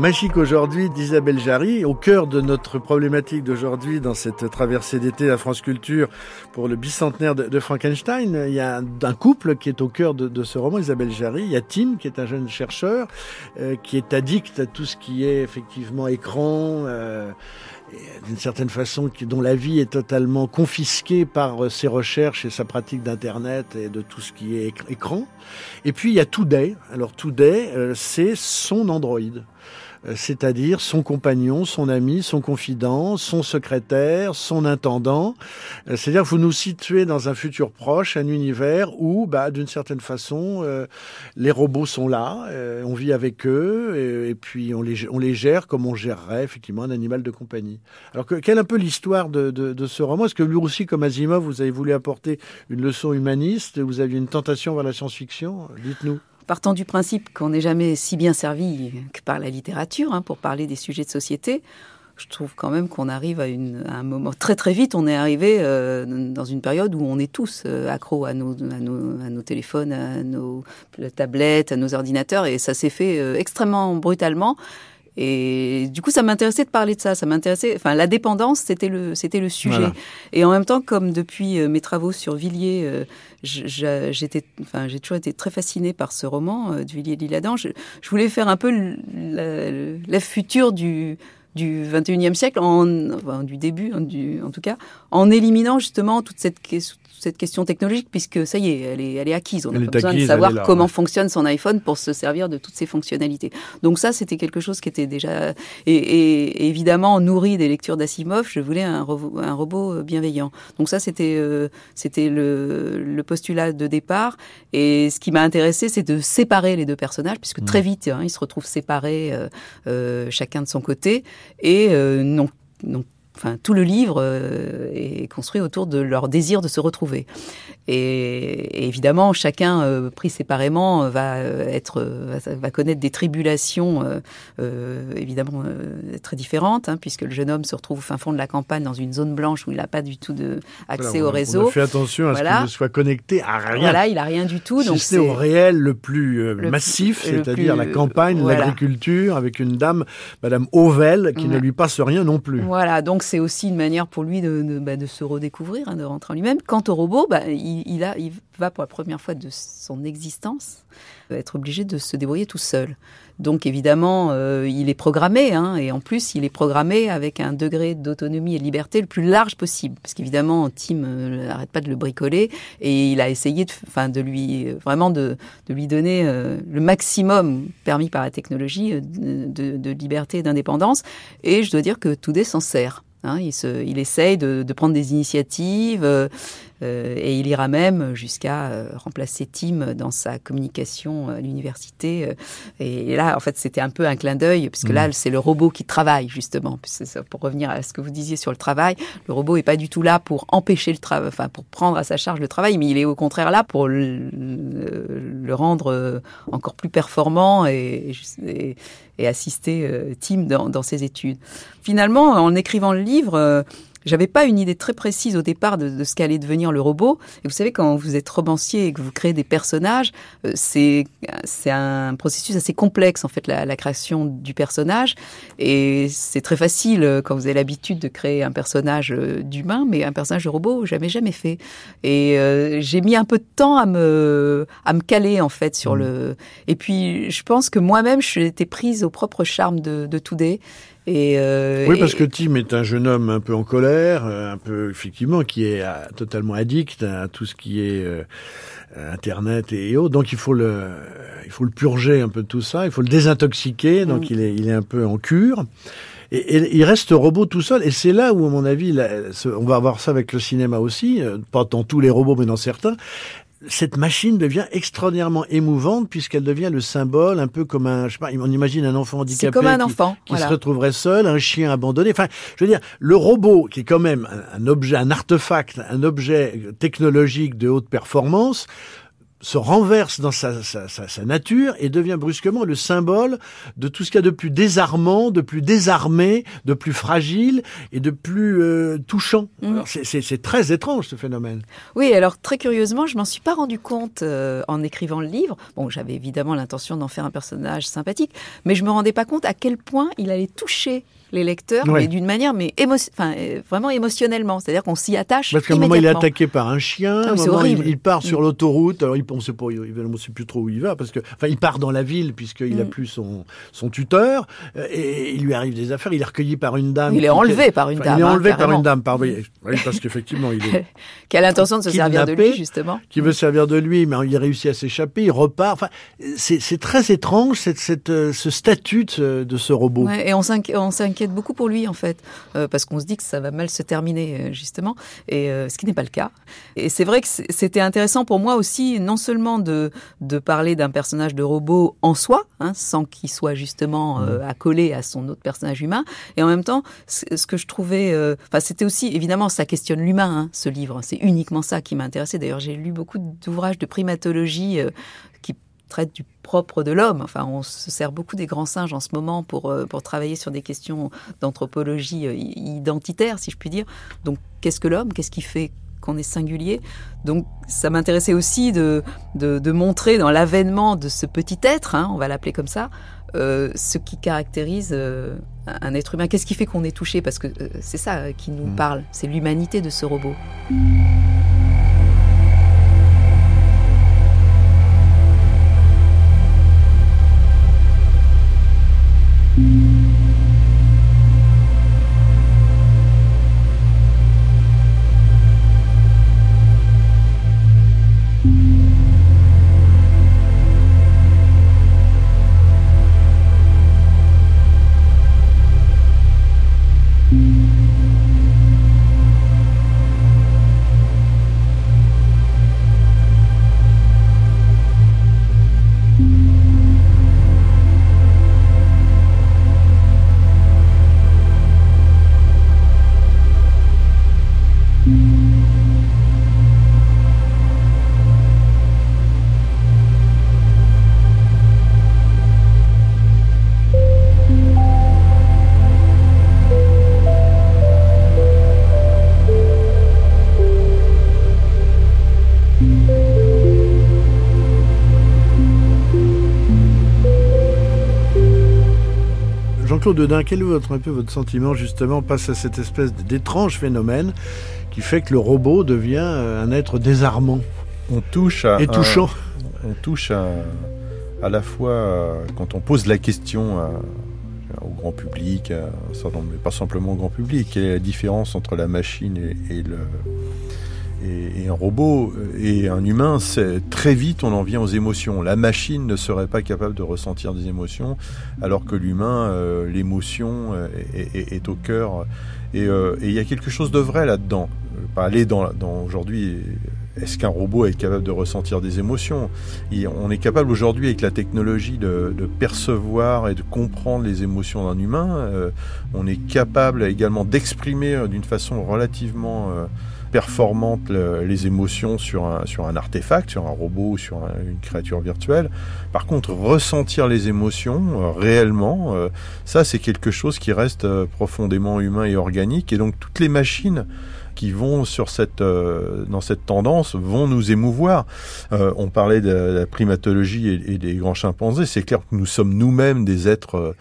Magique aujourd'hui d'Isabelle Jarry, au cœur de notre problématique d'aujourd'hui dans cette traversée d'été à France Culture pour le bicentenaire de, Frankenstein. Il y a un, couple qui est au cœur de, ce roman, Isabelle Jarry. Il y a Tim, qui est un jeune chercheur, euh, qui est addict à tout ce qui est effectivement écran. Euh, d'une certaine façon, dont la vie est totalement confisquée par euh, ses recherches et sa pratique d'Internet et de tout ce qui est écran. Et puis il y a Today. Alors Today, c'est son Android. Euh, c'est-à-dire son compagnon, son ami, son confident, son secrétaire, son intendant. Euh, c'est-à-dire que vous nous situez dans un futur proche, un univers où, bah, d'une certaine façon, euh, les robots sont là, on vit avec eux, et, puis on les, on les gère comme on gérerait effectivement un animal de compagnie. Alors, que, quelle est un peu l'histoire de, de, ce roman? Est-ce que lui aussi, comme Asimov, vous avez voulu apporter une leçon humaniste? Vous aviez une tentation vers la science-fiction? Dites-nous partant du principe qu'on n'est jamais si bien servi que par la littérature hein, pour parler des sujets de société, je trouve quand même qu'on arrive à, un moment très très vite. On est arrivé euh, dans une période où on est tous euh, accros à nos, téléphones, à nos tablettes, à nos ordinateurs, et ça s'est fait euh, extrêmement brutalement. Et du coup, ça m'intéressait de parler de ça. Ça m'intéressait. Enfin, la dépendance, c'était le, c'était le sujet. Et en même temps, comme depuis euh, mes travaux sur Villiers, euh, j'étais, enfin, j'ai toujours été très fascinée par ce roman euh, de Villiers l'Isle-Adam. Je, je, voulais faire un peu la, future du du 21e siècle, en, enfin, du début, en, du, en tout cas, en éliminant justement toute cette, cette question technologique, puisque ça y est, elle est, elle est acquise. On n'a pas besoin de savoir comment fonctionne son iPhone pour se servir de toutes ses fonctionnalités. Donc ça, c'était quelque chose qui était déjà... Et, évidemment, nourri des lectures d'Asimov, je voulais un, un, robot euh, bienveillant. Donc ça, c'était euh, c'était le, le, postulat de départ. Et ce qui m'a intéressé, c'est de séparer les deux personnages, puisque très mmh. vite, hein, ils se retrouvent séparés, euh, chacun de son côté, et non, non enfin, tout le livre euh, est construit autour de leur désir de se retrouver. Et, évidemment, chacun euh, pris séparément va être, va, connaître des tribulations euh, évidemment très différentes, hein, puisque le jeune homme se retrouve au fin fond de la campagne dans une zone blanche où il n'a pas du tout de accès au réseau. On fait attention à ce qu'il ne soit connecté à rien. Voilà, il n'a rien du tout. donc c'est au réel le plus massif, c'est-à-dire la campagne, l'agriculture, avec une dame, Madame Auvel, qui ne lui passe rien non plus. Voilà, donc c'est aussi une manière pour lui de, de, bah, se redécouvrir, hein, de rentrer en lui-même. Quant au robot, bah, il, il va pour la première fois de son existence être obligé de se débrouiller tout seul. Donc évidemment, euh, il est programmé, hein, et en plus, il est programmé avec un degré d'autonomie et de liberté le plus large possible, parce qu'évidemment, Tim euh, n'arrête pas de le bricoler, et il a essayé de, lui vraiment de, lui donner euh, le maximum permis par la technologie de, liberté et d'indépendance. Et je dois dire que Toudé s'en sert. Hein, il, se, il, essaye de, prendre des initiatives euh, euh, et il ira même jusqu'à euh, remplacer Tim dans sa communication à l'université. et, là, en fait, c'était un peu un clin d'œil, puisque là, mmh. c'est le robot qui travaille, justement. Pour revenir à ce que vous disiez sur le travail, le robot n'est pas du tout là pour empêcher le travail, enfin, pour prendre à sa charge le travail, mais il est au contraire là pour le, le rendre encore plus performant et, et et assister euh, Tim dans, ses études. Finalement, en écrivant le livre, euh, j'avais pas une idée très précise au départ de, ce qu'allait devenir le robot. Et vous savez, quand vous êtes romancier et que vous créez des personnages, euh, c'est c'est un processus assez complexe en fait la, la création du personnage. Et c'est très facile euh, quand vous avez l'habitude de créer un personnage euh, d'humain, mais un personnage de robot, jamais jamais fait. Et j'ai mis un peu de temps à me à me caler en fait sur mmh. le. Et puis je pense que moi-même, été prise au propre charme de, de Today. Euh, oui, parce que Tim est un jeune homme un peu en colère, euh, un peu effectivement qui est euh, totalement addict à tout ce qui est Internet et autres. Donc il faut le, il faut le purger un peu de tout ça, il faut le désintoxiquer. Donc mm. il est, il est un peu en cure. Et, il reste robot tout seul. Et c'est là où, à mon avis, on va avoir ça avec le cinéma aussi, pas dans tous les robots, mais dans certains cette machine devient extraordinairement émouvante puisqu'elle devient le symbole un peu comme un, je sais pas, on imagine un enfant handicapé comme un enfant, qui, se retrouverait seul, un chien abandonné. Enfin, je veux dire, le robot qui est quand même un objet, un artefact, un objet technologique de haute performance, se renverse dans sa, sa, sa, nature et devient brusquement le symbole de tout ce qu'il y a de plus désarmant, de plus désarmé, de plus fragile et de plus euh, touchant. Mm. C'est très étrange ce phénomène. Oui, alors très curieusement, je m'en suis pas rendu compte euh, en écrivant le livre. Bon, j'avais évidemment l'intention d'en faire un personnage sympathique, mais je me rendais pas compte à quel point il allait toucher les lecteurs, mais d'une manière mais enfin, euh, vraiment émotionnellement. C'est-à-dire qu'on s'y attache. Parce qu'à un moment, il est attaqué par un chien. Ah, moment, il, part sur mm. l'autoroute. Alors, il ne sait, pas, il, sait plus trop où il va. Parce que, enfin, il part dans la ville puisqu'il n'a a mm. plus son, son tuteur. Euh, et il lui arrive des affaires. Il est recueilli par une dame. Il est enlevé par une dame. Il est enlevé hein, par une dame. Par, oui, parce qu'effectivement, il est. qui a l'intention de se servir de lui, justement. Qui veut servir de lui, mais il réussit à s'échapper. Il repart. Enfin, c'est très étrange, cette, cette, euh, ce statut de, ce robot. et on s'inquiète beaucoup pour lui, en fait, euh, parce qu'on se dit que ça va mal se terminer, euh, justement, et euh, ce qui n'est pas le cas. Et c'est vrai que c'était intéressant pour moi aussi, non seulement de, de parler d'un personnage de robot en soi, hein, sans qu'il soit justement mmh. accolé à son autre personnage humain, et en même temps, ce que je trouvais, enfin, c'était aussi, évidemment, ça questionne l'humain, hein, ce livre. C'est uniquement ça qui m'a intéressé. D'ailleurs, j'ai lu beaucoup d'ouvrages de primatologie qui traite du propre de l'homme. Enfin, on se sert beaucoup des grands singes en ce moment pour, euh, pour travailler sur des questions d'anthropologie euh, identitaire, si je puis dire. Donc, qu'est-ce que l'homme? Qu'est-ce qui fait qu'on est singulier? Donc, ça m'intéressait aussi de, de, montrer dans l'avènement de ce petit être, hein, on va l'appeler comme ça, euh, ce qui caractérise un être humain. Qu'est-ce qui fait qu'on est touché? Parce que c'est ça qui nous mmh. parle, c'est l'humanité de ce robot. Dedans, quel est votre, un peu votre sentiment justement face à cette espèce d'étrange phénomène qui fait que le robot devient euh, un être désarmant? On touche à et touchant. on touche à, à la fois euh, quand on pose la question au grand public, mais pas simplement au grand public, quelle est la différence entre la machine et le et, un robot euh, et un humain, c'est très vite on en vient aux émotions. La machine ne serait pas capable de ressentir des émotions, alors que l'humain, euh, l'émotion euh, est, au cœur. Et il y a quelque chose de vrai là-dedans. Pas aller dans, dans aujourd'hui. Est-ce qu'un robot est capable de ressentir des émotions? On est capable aujourd'hui avec la technologie de, de, percevoir et de comprendre les émotions d'un humain. on est capable également d'exprimer d'une façon relativement performantes les émotions sur un, sur un artefact, sur un robot ou sur une créature virtuelle. Par contre, ressentir les émotions euh, réellement, euh, ça c'est quelque chose qui reste euh, profondément humain et organique. Et donc toutes les machines qui vont sur cette dans cette tendance vont nous émouvoir. on parlait de la primatologie et, des grands chimpanzés. C'est clair que nous sommes nous-mêmes des êtres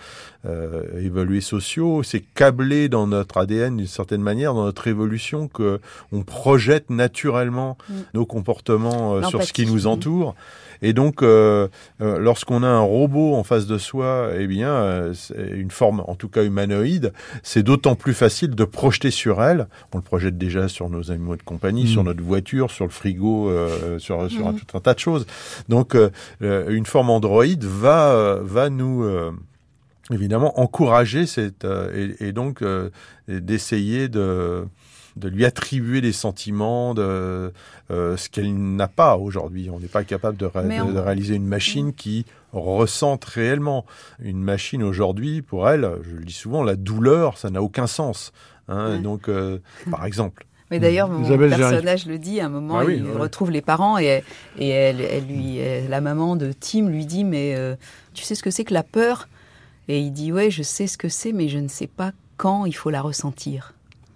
euh, évolués sociaux. C'est câblé dans notre ADN d'une certaine manière, dans notre évolution, que on projette naturellement mm. nos comportements euh, sur ce qui nous entoure. Et donc, euh, euh, lorsqu'on a un robot en face de soi, eh bien, euh, une forme, en tout cas humanoïde, c'est d'autant plus facile de projeter sur elle. On le projette déjà sur nos animaux de compagnie, mm. sur notre voiture, sur le frigo, sur, sur un, mm. tout un tas de choses. Donc, une forme androïde va va nous évidemment encourager cette euh, et, donc euh, d'essayer de de lui attribuer des sentiments de euh, ce qu'elle n'a pas aujourd'hui. On n'est pas capable de, réaliser une machine qui ressente réellement. Une machine aujourd'hui, pour elle, je le dis souvent, la douleur, ça n'a aucun sens. Hein, Donc, par exemple. Mais d'ailleurs, mon personnage le dit, à un moment, ah il retrouve les parents et, et elle, elle, lui, la maman de Tim lui dit, mais tu sais ce que c'est que la peur? Et il dit ouais, je sais ce que c'est, mais je ne sais pas quand il faut la ressentir.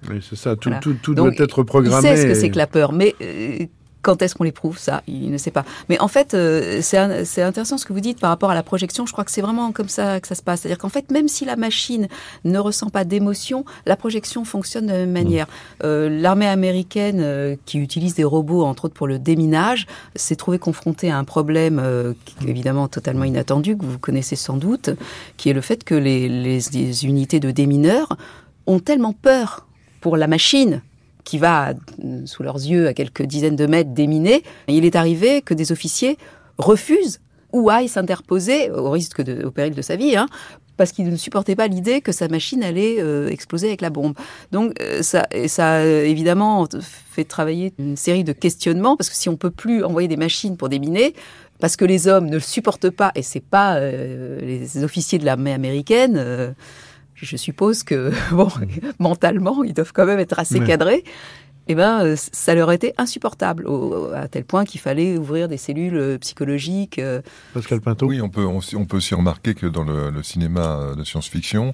Oui, c'est ça. Tout, tout, tout doit être programmé. Il sait ce que c'est que la peur, mais euh, quand est-ce qu'on l'éprouve Ça, il ne sait pas. Mais en fait, euh, c'est intéressant ce que vous dites par rapport à la projection. Je crois que c'est vraiment comme ça que ça se passe. C'est-à-dire qu'en fait, même si la machine ne ressent pas d'émotion, la projection fonctionne de la même manière. Mmh. Euh, l'armée américaine, euh, qui utilise des robots, entre autres pour le déminage, s'est trouvée confrontée à un problème qui est évidemment totalement inattendu, que vous connaissez sans doute, qui est le fait que les, les unités de démineurs ont tellement peur pour la machine qui va, sous leurs yeux, à quelques dizaines de mètres, déminer, il est arrivé que des officiers refusent ou aillent s'interposer, au risque de, au péril de sa vie, hein, parce qu'ils ne supportaient pas l'idée que sa machine allait euh, exploser avec la bombe. Donc euh, ça, ça a évidemment fait travailler une série de questionnements, parce que si on peut plus envoyer des machines pour déminer, parce que les hommes ne le supportent pas, et c'est pas euh, les officiers de l'armée américaine je suppose que bon, mentalement, ils doivent quand même être assez cadrés. Eh ben, euh, ça leur était insupportable, à tel point qu'il fallait ouvrir des cellules euh, psychologiques. Euh. Pascal Pinto Oui, on peut, on, peut aussi remarquer que dans le, cinéma de science-fiction,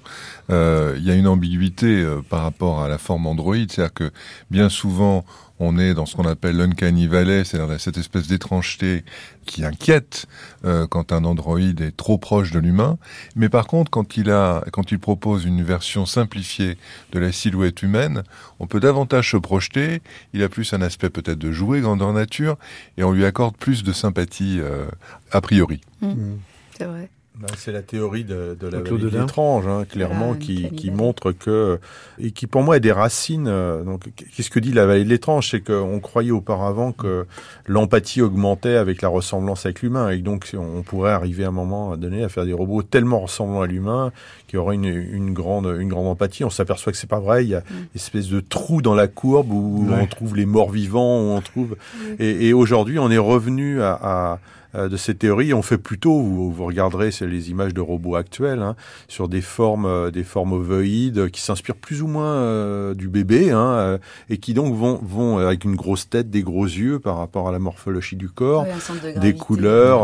il y a une ambiguïté par rapport à la forme androïde. C'est-à-dire que bien souvent, on est dans ce qu'on appelle l'uncanny valley, c'est-à-dire cette espèce d'étrangeté qui inquiète euh, quand un androïde est trop proche de l'humain. Mais par contre, quand il a, quand il propose une version simplifiée de la silhouette humaine, on peut davantage se projeter. Il a plus un aspect peut-être de jouer grandeur nature, et on lui accorde plus de sympathie euh, a priori. Mmh. C'est vrai. Ben, c'est la théorie de, de la vallée de l'étrange, hein, clairement, ah, qui, qui, montre que et qui pour moi a des racines. Euh, donc, qu'est-ce que dit la vallée de l'étrange? C'est qu'on croyait auparavant que l'empathie augmentait avec la ressemblance avec l'humain, et donc on pourrait arriver à un moment donné à faire des robots tellement ressemblants à l'humain qu'il y aurait une, une, grande une grande empathie. On s'aperçoit que c'est pas vrai. Il y a mm. une espèce de trou dans la courbe où on trouve les morts vivants, où on trouve. Et, et aujourd'hui, on est revenu à, à euh, de ces théories. On fait plutôt, vous, vous regarderez c'est les images de robots actuels, hein, sur des formes, euh, des formes ovoïdes qui s'inspirent plus ou moins euh, du bébé, hein, et qui donc vont, vont avec une grosse tête, des gros yeux par rapport à la morphologie du corps, des couleurs.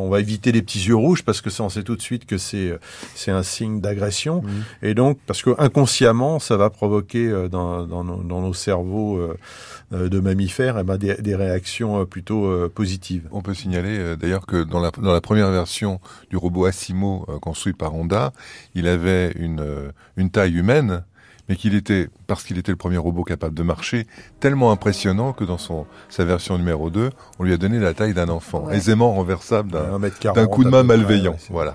on va éviter les petits yeux rouges parce que ça, on sait tout de suite que c'est c'est un signe d'agression. Et donc, parce que inconsciemment, ça va provoquer dans, dans, nos, dans nos cerveaux de mammifères eh ben, des, des, réactions plutôt positives. On peut signaler euh, d'ailleurs que dans la, dans la, première version du robot Asimo euh, construit par Honda, il avait une, euh, une taille humaine, mais qu'il était, parce qu'il était le premier robot capable de marcher, tellement impressionnant que dans son, sa version numéro 2, on lui a donné la taille d'un enfant, aisément renversable d'un coup de main malveillant. voilà.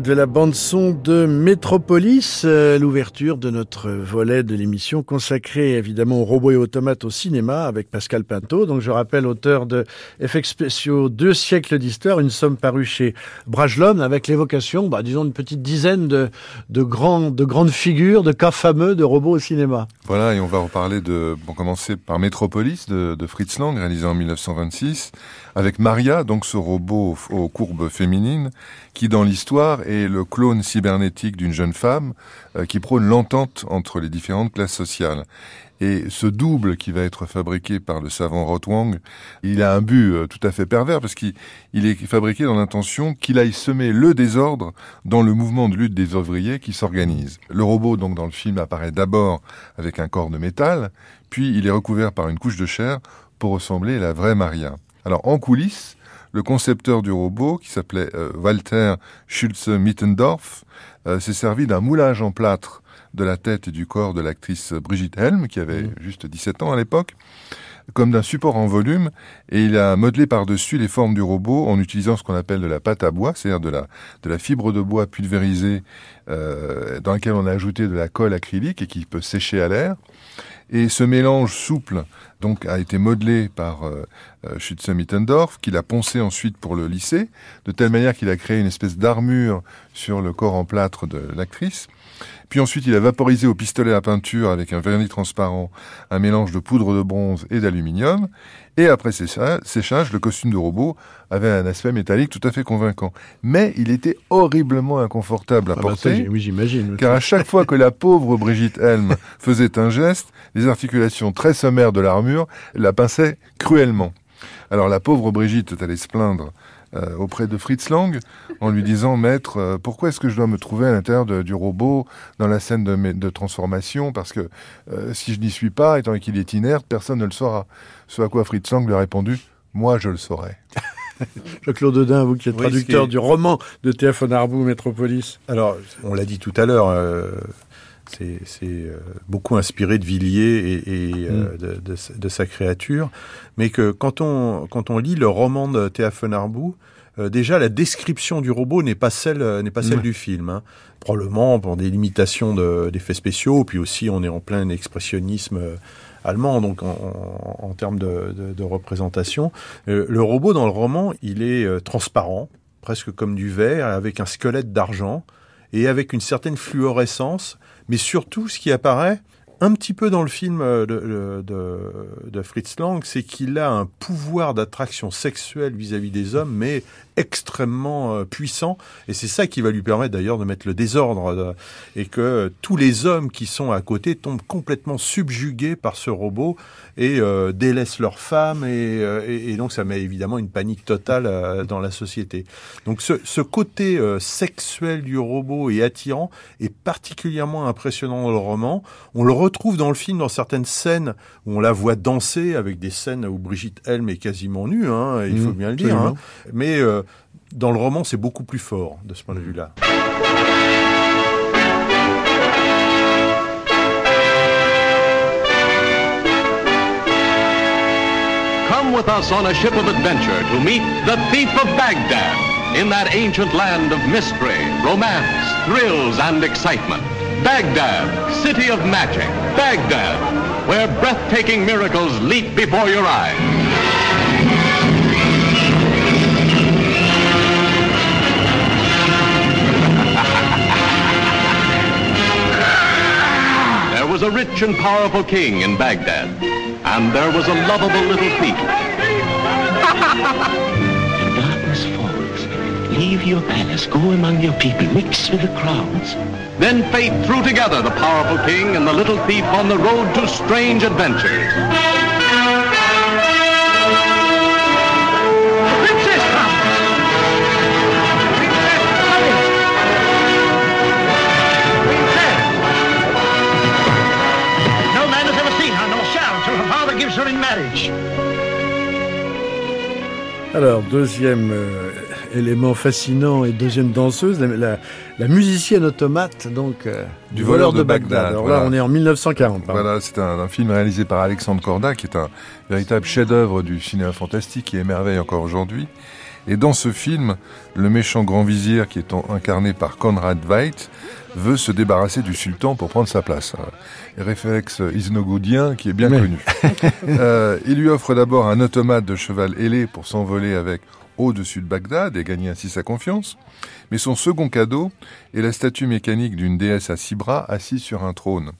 De la bande-son de Métropolis, euh, l'ouverture de notre volet de l'émission consacrée évidemment aux robots et automates au cinéma avec Pascal Pinto. Donc je rappelle, auteur de Effets spéciaux Deux siècles d'histoire, une somme parue chez Brajlon avec l'évocation, bah, disons, une petite dizaine de, de, grands, de grandes figures, de cas fameux de robots au cinéma. Voilà, et on va reparler de, pour commencer par Métropolis de, de Fritz Lang, réalisé en 1926 avec Maria, donc ce robot aux courbes féminines, qui dans l'histoire est le clone cybernétique d'une jeune femme euh, qui prône l'entente entre les différentes classes sociales. Et ce double qui va être fabriqué par le savant Rotwang, il a un but euh, tout à fait pervers parce qu'il est fabriqué dans l'intention qu'il aille semer le désordre dans le mouvement de lutte des ouvriers qui s'organise. Le robot, donc dans le film, apparaît d'abord avec un corps de métal, puis il est recouvert par une couche de chair pour ressembler à la vraie Maria. Alors en coulisses, le concepteur du robot, qui s'appelait euh, Walter Schulze-Mittendorf, euh, s'est servi d'un moulage en plâtre de la tête et du corps de l'actrice Brigitte Helm, qui avait mmh. juste 17 ans à l'époque, comme d'un support en volume, et il a modelé par-dessus les formes du robot en utilisant ce qu'on appelle de la pâte à bois, c'est-à-dire de la, de la fibre de bois pulvérisée euh, dans laquelle on a ajouté de la colle acrylique et qui peut sécher à l'air. Et ce mélange souple donc a été modelé par euh, euh Schütze-Mittendorf, qu'il a poncé ensuite pour le lisser, de telle manière qu'il a créé une espèce d'armure sur le corps en plâtre de l'actrice. Puis ensuite, il a vaporisé au pistolet à peinture avec un vernis transparent un mélange de poudre de bronze et d'aluminium. Et après séchage, le costume de robot avait un aspect métallique tout à fait convaincant. Mais il était horriblement inconfortable à ah bah porter. oui, j'imagine. Car à chaque fois que la pauvre Brigitte Helm faisait un geste, les articulations très sommaires de l'armure la pinçaient cruellement. Alors la pauvre Brigitte allait se plaindre euh, auprès de Fritz Lang en lui disant Maître, euh, pourquoi est-ce que je dois me trouver à l'intérieur du robot dans la scène de, de transformation? Parce que euh, si je n'y suis pas, étant qu'il est inerte, personne ne le saura. Ce à quoi Fritz Lang lui a répondu Moi, je le saurai. Claude Dedin, vous qui êtes traducteur du roman de von Arbou, Métropolis. Alors, on l'a dit tout à l'heure, c'est beaucoup inspiré de Villiers et, mm. de, de, sa créature, mais que quand on, quand on lit le roman de Théa von Arbou, euh, déjà la description du robot n'est pas celle euh, n'est pas celle du film. Hein. Probablement pour des limitations d'effets spéciaux, puis aussi on est en plein expressionnisme euh, allemand, donc en, en, termes de, de, de représentation. le robot dans le roman, il est transparent, presque comme du verre, avec un squelette d'argent et avec une certaine fluorescence, mais surtout ce qui apparaît, un petit peu dans le film euh, de, Fritz Lang, c'est qu'il a un pouvoir d'attraction sexuelle vis-à-vis des hommes, mais extrêmement euh, puissant. Et c'est ça qui va lui permettre d'ailleurs de mettre le désordre euh, et que tous les hommes qui sont à côté tombent complètement subjugués par ce robot et délaissent leurs femmes. Et, donc ça met évidemment une panique totale dans la société. Donc ce, ce côté sexuel du robot et attirant est particulièrement impressionnant dans le roman. On le retrouve dans le film dans certaines scènes où on la voit danser avec des scènes où Brigitte Helm est quasiment nue, hein, il faut mmh, bien le dire. Hein. Mais euh, dans le roman, c'est beaucoup plus fort de ce point de vue-là. Come with us on a ship of adventure to meet the thief of Baghdad in that ancient land of mystery, romance, thrills and excitement. Baghdad, city of magic. Baghdad, where breathtaking miracles leap before your eyes. A rich and powerful king in Baghdad, and there was a lovable little thief. The darkness falls. Leave your palace, go among your people, mix with the crowds. Then fate threw together the powerful king and the little thief on the road to strange adventures. Alors, deuxième euh, élément fascinant et deuxième danseuse, la, la, musicienne automate donc euh, du, voleur, de, Bagdad. Alors là, on est en 1940. Voilà, c'est un, film réalisé par Alexandre Corda, qui est un véritable chef-d'œuvre du cinéma fantastique qui émerveille encore aujourd'hui. Et dans ce film, le méchant grand vizir, qui est incarné par Conrad Veidt, veut se débarrasser du sultan pour prendre sa place. Réflexe isnogoudien qui est bien connu. euh, il lui offre d'abord un automate de cheval ailé pour s'envoler avec au-dessus de Bagdad et gagner ainsi sa confiance. Mais son second cadeau est la statue mécanique d'une déesse à six bras assise sur un trône.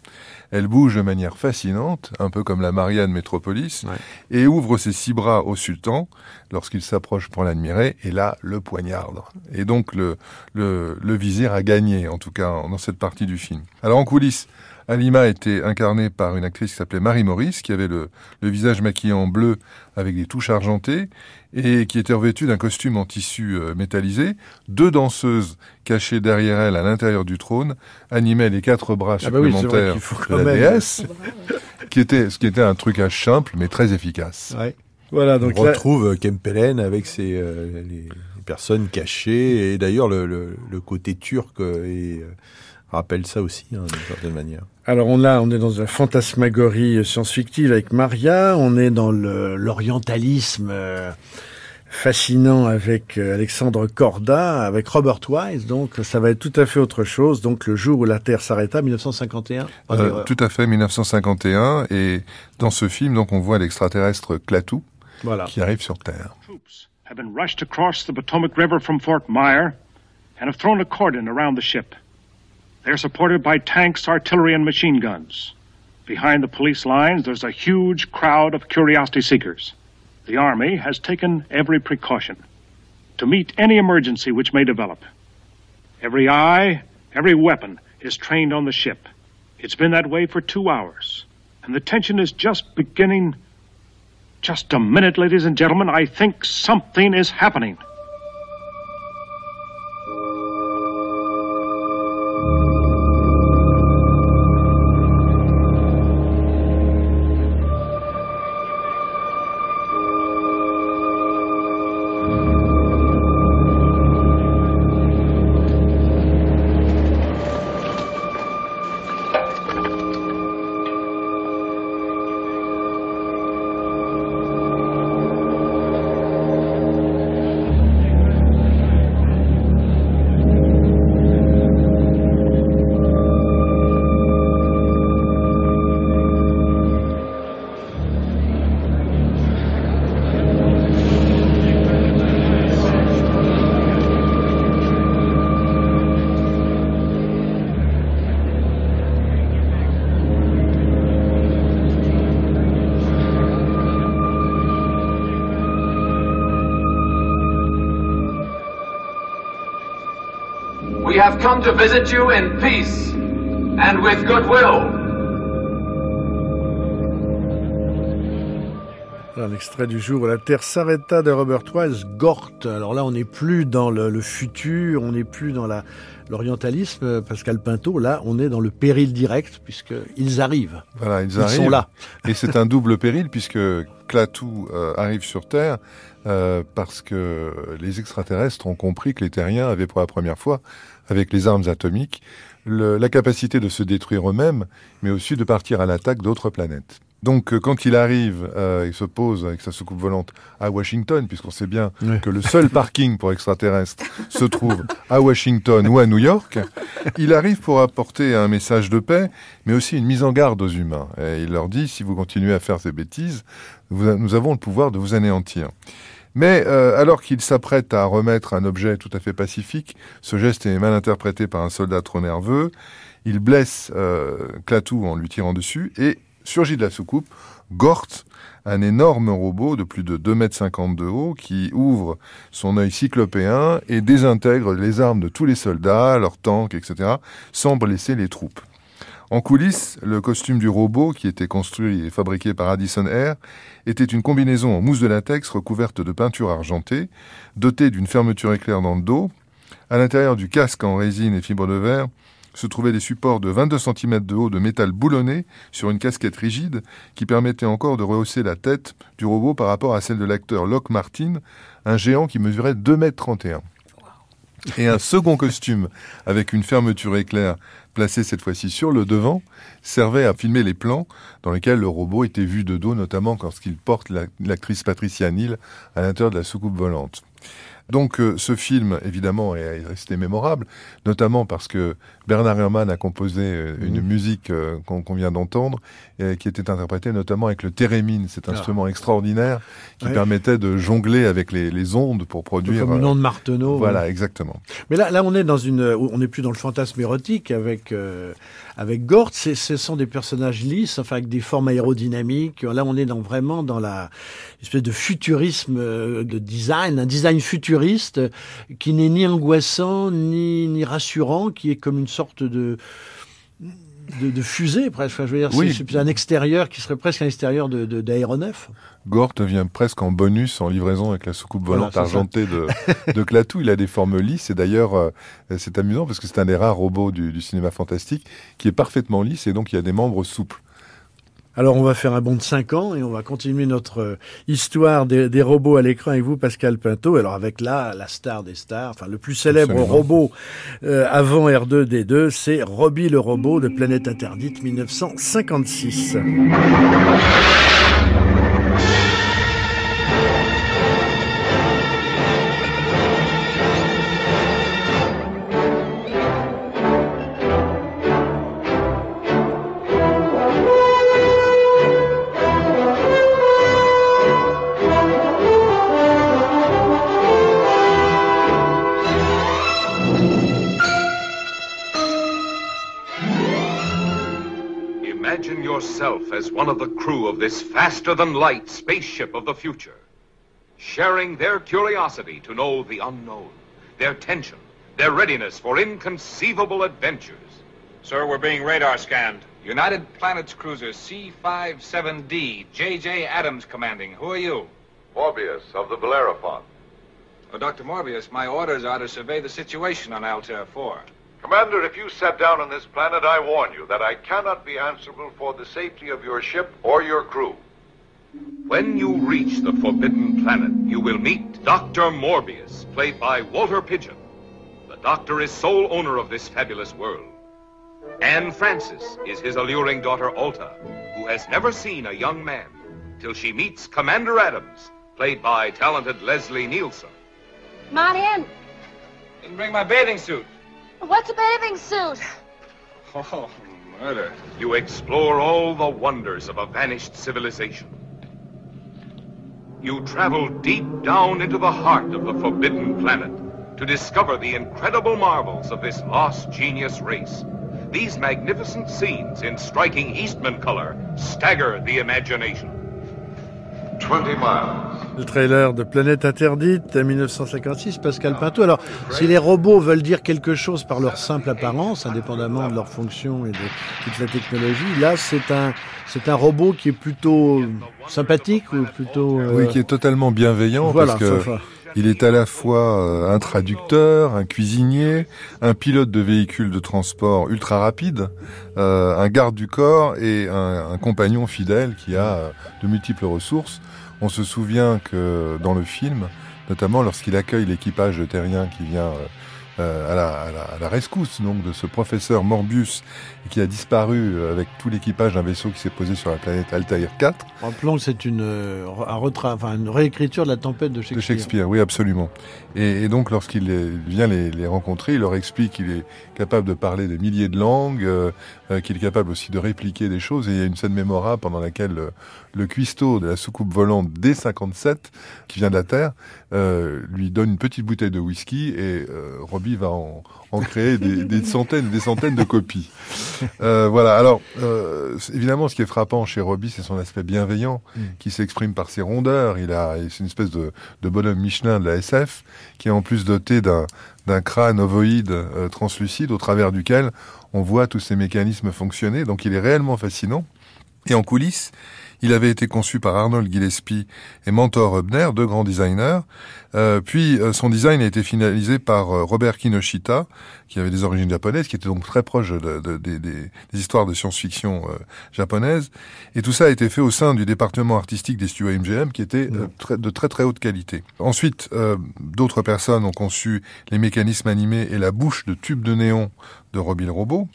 Elle bouge de manière fascinante, un peu comme la Marianne Métropolis, et ouvre ses six bras au sultan lorsqu'il s'approche pour l'admirer, et là, le poignarde. Et donc, le, le, le vizir a gagné, en tout cas, dans cette partie du film. Alors, en coulisses, Alima était incarnée par une actrice qui s'appelait Marie Maurice, qui avait le, le, visage maquillé en bleu avec des touches argentées et qui était revêtue d'un costume en tissu euh, métallisé. Deux danseuses cachées derrière elle à l'intérieur du trône animaient les quatre bras ah bah supplémentaires de la déesse, qui était, ce qui était un trucage simple mais très efficace. Ouais. Voilà, donc On retrouve euh, Kempelen avec ses, euh, les personnes cachées et d'ailleurs le, le, le, côté turc est rappelle ça aussi, hein, d'une certaine manière. Alors on a, on est dans une fantasmagorie science-fictive avec Maria, on est dans l'orientalisme euh, fascinant avec euh, Alexandre Corda, avec Robert Wise, donc ça va être tout à fait autre chose. Donc le jour où la Terre s'arrêta, 1951. Euh, tout à fait, 1951. Et dans ce film, donc on voit l'extraterrestre Klaatu voilà. qui arrive sur Terre. have been rushed across the Potomac River from Fort Myer and have thrown a cordon around the ship. They're supported by tanks, artillery, and machine guns. Behind the police lines, there's a huge crowd of curiosity seekers. The Army has taken every precaution to meet any emergency which may develop. Every eye, every weapon is trained on the ship. It's been that way for two hours, and the tension is just beginning. Just a minute, ladies and gentlemen. I think something is happening. Come to visit you in peace and with goodwill. Un extrait du jour où la Terre s'arrêta de Robert Wise, Gort. Alors là, on n'est plus dans le, le futur, on n'est plus dans l'orientalisme, Pascal Pinto. Là, on est dans le péril direct, puisqu'ils arrivent. Voilà, ils, ils sont là. Et c'est un double péril, puisque Klaatu euh, arrive sur Terre euh, parce que les extraterrestres ont compris que les terriens avaient pour la première fois avec les armes atomiques, la capacité de se détruire eux-mêmes, mais aussi de partir à l'attaque d'autres planètes. Donc, euh, quand il arrive, euh, il se pose avec sa soucoupe volante à Washington, puisqu'on sait bien que le seul parking pour extraterrestres se trouve à Washington ou à New York. Il arrive pour apporter un message de paix, mais aussi une mise en garde aux humains. Et il leur dit, si vous continuez à faire ces bêtises, nous avons le pouvoir de vous anéantir. Mais euh, alors qu'il s'apprête à remettre un objet tout à fait pacifique, ce geste est mal interprété par un soldat trop nerveux. Il blesse euh, Klaatu en lui tirant dessus et surgit de la soucoupe Gort, un énorme robot de plus de 2,50 m de haut qui ouvre son œil cyclopéen et désintègre les armes de tous les soldats, leurs tanks, etc., sans blesser les troupes. En coulisses, le costume du robot, qui était construit et fabriqué par Addison Air, était une combinaison en mousse de latex recouverte de peinture argentée, dotée d'une fermeture éclair dans le dos. À l'intérieur du casque en résine et fibre de verre se trouvaient des supports de 22 cm de haut de métal boulonné sur une casquette rigide qui permettait encore de rehausser la tête du robot par rapport à celle de l'acteur Locke Martin, un géant qui mesurait 2,31 m et un second costume avec une fermeture éclair placée cette fois-ci sur le devant servait à filmer les plans dans lesquels le robot était vu de dos, notamment lorsqu'il porte l'actrice Patricia Neal à l'intérieur de la soucoupe volante. Donc euh, ce film, évidemment, est resté mémorable, notamment parce que Bernard Herrmann a composé euh, une Mhm. musique euh, qu'on vient d'entendre, et qui était interprétée notamment avec le thérémine, cet instrument extraordinaire qui Ah. Ouais. permettait de jongler avec les, les ondes pour produire... Comme le euh, nom de Marteneau. voilà, exactement. Mais là, là, on est dans une, on n'est plus dans le fantasme érotique avec euh, avec Gort. Ce sont des personnages lisses, enfin avec des formes aérodynamiques. Là, on est dans vraiment dans la espèce de futurisme euh, de design, un design futuriste euh, qui n'est ni angoissant ni ni rassurant, qui est comme une sorte de de, de fusée presque. Enfin, je veux dire, Oui. c'est, un extérieur qui serait presque un extérieur de, d'aéronef. Gort vient presque en bonus en livraison avec la soucoupe volante Voilà, argentée de, de Clatou. Il a des formes lisses et d'ailleurs euh, c'est amusant parce que c'est un des rares robots du, du cinéma fantastique qui est parfaitement lisse et donc il y a des membres souples. Alors on va faire un bond de 5 ans et on va continuer notre euh, histoire des, des robots à l'écran avec vous, Pascal Pinto. Alors avec là, la star des stars, enfin le plus célèbre Absolument. robot euh, avant R2D2, c'est Robbie le robot de Planète Interdite 1956. One of the crew of this faster than light spaceship of the future, sharing their curiosity to know the unknown, their tension, their readiness for inconceivable adventures. Sir, we're being radar scanned. United Planets Cruiser C-57D, J.J. Adams commanding. Who are you? Morbius of the Bellerophon. Oh, Dr. Morbius, my orders are to survey the situation on Altair 4. Commander, if you set down on this planet, I warn you that I cannot be answerable for the safety of your ship or your crew. When you reach the Forbidden Planet, you will meet Dr. Morbius, played by Walter Pigeon. The Doctor is sole owner of this fabulous world. Anne Francis is his alluring daughter Alta, who has never seen a young man till she meets Commander Adams, played by talented Leslie Nielsen. Come in. Didn't bring my bathing suit. What's a bathing suit? Oh, murder. You explore all the wonders of a vanished civilization. You travel deep down into the heart of the Forbidden Planet to discover the incredible marvels of this lost genius race. These magnificent scenes in striking Eastman color stagger the imagination. 20 miles. Le trailer de Planète Interdite 1956, Pascal Pinto. Alors, si les robots veulent dire quelque chose par leur simple apparence, indépendamment de leur fonction et de toute la technologie, là, c'est un, c'est un robot qui est plutôt sympathique ou plutôt. euh, Oui, qui est totalement bienveillant voilà, parce que ça, ça. Il est à la fois euh, un traducteur, un cuisinier, un pilote de véhicule de transport ultra rapide, euh, un garde du corps et un, compagnon fidèle qui a euh, de multiples ressources. On se souvient que dans le film, notamment lorsqu'il accueille l'équipage de terrien qui vient euh, à, la, à, la, à la rescousse donc de ce professeur Morbius qui a disparu euh, avec tout l'équipage d'un vaisseau qui s'est posé sur la planète Altair 4. Rappelons que c'est une, euh, un retra... enfin, une réécriture de la tempête de Shakespeare. De Shakespeare, oui, absolument. Et, et donc, lorsqu'il vient les, les rencontrer, il leur explique qu'il est capable de parler des milliers de langues, euh, euh, qu'il est capable aussi de répliquer des choses. Et il y a une scène mémorable pendant laquelle euh, le cuistot de la soucoupe volante D57, qui vient de la Terre, euh, lui donne une petite bouteille de whisky et euh, Robbie va en, en créer des, des centaines, des centaines de copies. Euh, voilà. Alors, évidemment, ce qui est frappant chez Robbie, c'est son aspect bienveillant, qui s'exprime par ses rondeurs. Il a, c'est une espèce de, de bonhomme Michelin de la SF, qui est en plus doté d'un d'un crâne ovoïde euh, translucide au travers duquel on voit tous ces mécanismes fonctionner. Donc, il est réellement fascinant. Et en coulisses, il avait été conçu par Arnold Gillespie et Mentor Hubner, deux grands designers. Euh, puis euh, son design a été finalisé par euh, Robert Kinoshita, qui avait des origines japonaises, qui était donc très proche de, de- des- histoires de science-fiction euh, japonaises. Et tout ça a été fait au sein du département artistique des studios MGM, qui était euh, très- de très très haute qualité. Ensuite, euh, d'autres personnes ont conçu les mécanismes animés et la bouche de tubes de néon de Robbie le robot.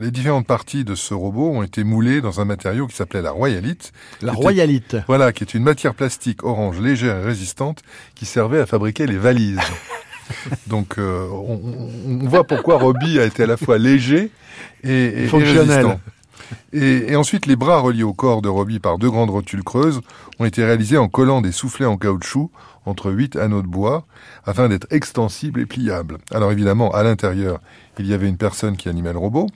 Les différentes parties de ce robot ont été moulées dans un matériau qui s'appelait la royalite. La royalite. voilà, qui est une matière plastique orange légère et résistante qui servait à fabriquer les valises. Donc euh, on, on, voit pourquoi Robbie a été à la fois léger et, et fonctionnel. Et, et, ensuite, les bras reliés au corps de Robbie par deux grandes rotules creuses ont été réalisés en collant des soufflets en caoutchouc entre huit anneaux de bois afin d'être extensibles et pliables. Alors évidemment, à l'intérieur, il y avait une personne qui animait le robot.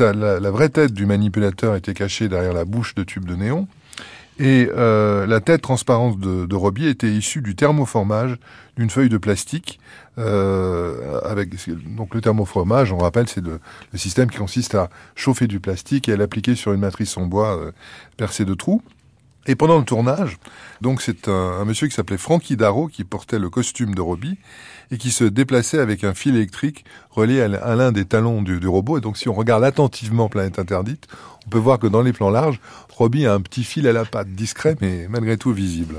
La, vraie tête du manipulateur était cachée derrière la bouche de tube de néon. Et euh, la tête transparente de, de était issue du thermoformage d'une feuille de plastique. Euh, avec donc le thermoformage, on rappelle, c'est le, système qui consiste à chauffer du plastique et à l'appliquer sur une matrice en bois euh, percée de trous. Et pendant le tournage, donc c'est un, monsieur qui s'appelait Frankie Darrow qui portait le costume de Robbie et qui se déplaçait avec un fil électrique relié à, l'un des talons du, du, robot. Et donc si on regarde attentivement Planète Interdite, on peut voir que dans les plans larges, Robbie a un petit fil à la patte, discret mais malgré tout visible.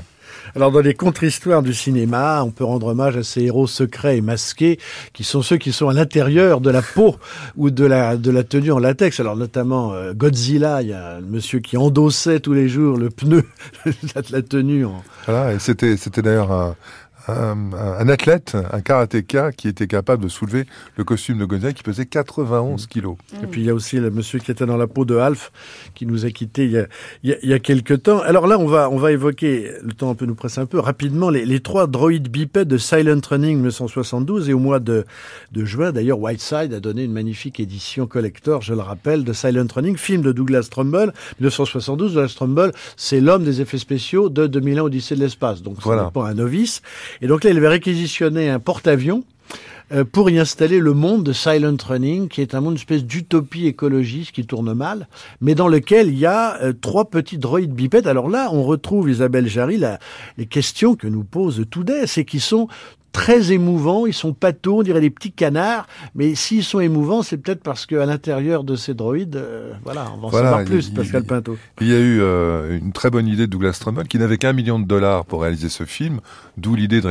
Alors dans les contre-histoires du cinéma, on peut rendre hommage à ces héros secrets et masqués qui sont ceux qui sont à l'intérieur de la peau ou de la de la tenue en latex. Alors notamment euh, Godzilla, il y a un monsieur qui endossait tous les jours le pneu de la tenue. En... Voilà, et c'était c'était d'ailleurs un, un, un, athlète, un karatéka qui était capable de soulever le costume de Godzilla qui pesait 91 kilos. Et puis il y a aussi le monsieur qui était dans la peau de Alf qui nous a quittés il y a, il y a, il y a quelques temps. Alors là, on va, on va évoquer, le temps peut nous presser un peu, rapidement, les, les trois droïdes bipèdes de Silent Running 1972 et au mois de, de juin, d'ailleurs, Whiteside a donné une magnifique édition collector, je le rappelle, de Silent Running, film de Douglas Trumbull, 1972. Douglas Trumbull, c'est l'homme des effets spéciaux de 2001 Odyssée de l'espace. Donc, ce n'est pas un novice. Et donc là, il avait réquisitionné un porte-avions euh, pour y installer le monde de Silent Running, qui est un monde une espèce d'utopie écologiste qui tourne mal, mais dans lequel il y a euh, trois petits droïdes bipèdes. Alors là, on retrouve Isabelle Jarry, la, les questions que nous pose Toudet, c'est qu'ils sont très émouvants, ils sont pâteaux, on dirait des petits canards, mais s'ils sont émouvants, c'est peut-être parce qu'à l'intérieur de ces droïdes, euh, voilà, on va en voilà, savoir plus, Pascal Pinto. Il y a eu euh, une très bonne idée de Douglas Trumbull qui n'avait qu'un million de dollars pour réaliser ce film, d'où l'idée de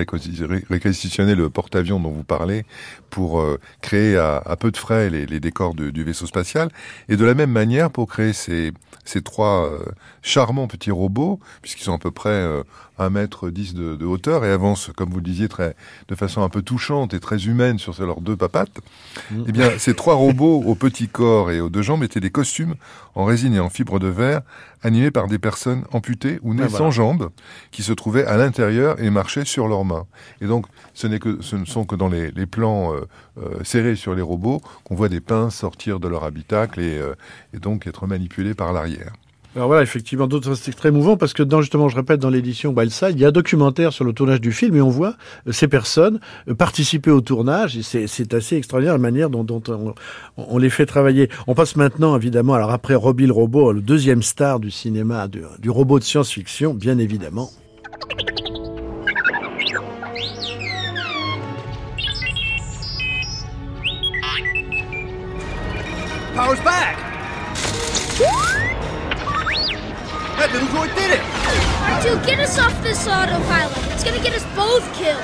réquisitionner le porte-avions dont vous parlez pour euh, créer à, à, peu de frais les, les décors de, du vaisseau spatial, et de la même manière pour créer ces, ces trois charmants petits robots, puisqu'ils sont à peu près euh, un mètre dix de, de, hauteur et avancent, comme vous le disiez, très, de façon un peu touchante et très humaine sur leurs deux papates. Mmh. Eh bien, ces trois robots au petit corps et aux deux jambes étaient des costumes en résine et en fibre de verre, animés par des personnes amputées ou nées ah, voilà. sans jambes, qui se trouvaient à l'intérieur et marchaient sur leurs mains. Et donc, ce, n'est que, ce ne sont que dans les, les plans euh, euh, serrés sur les robots qu'on voit des pinces sortir de leur habitacle et, euh, et donc être manipulés par l'arrière. Alors voilà, effectivement, d'autres c'est très émouvant parce que dans, justement, je répète, dans l'édition Wildside, il y a un documentaire sur le tournage du film et on voit euh, ces personnes euh, participer au tournage et c'est assez extraordinaire la manière dont, on, les fait travailler. On passe maintenant, évidemment, alors après Robbie le robot, le deuxième star du cinéma, du, robot de science-fiction, bien évidemment. That little droid did it! R2, get us off this autopilot. It's gonna get us both killed.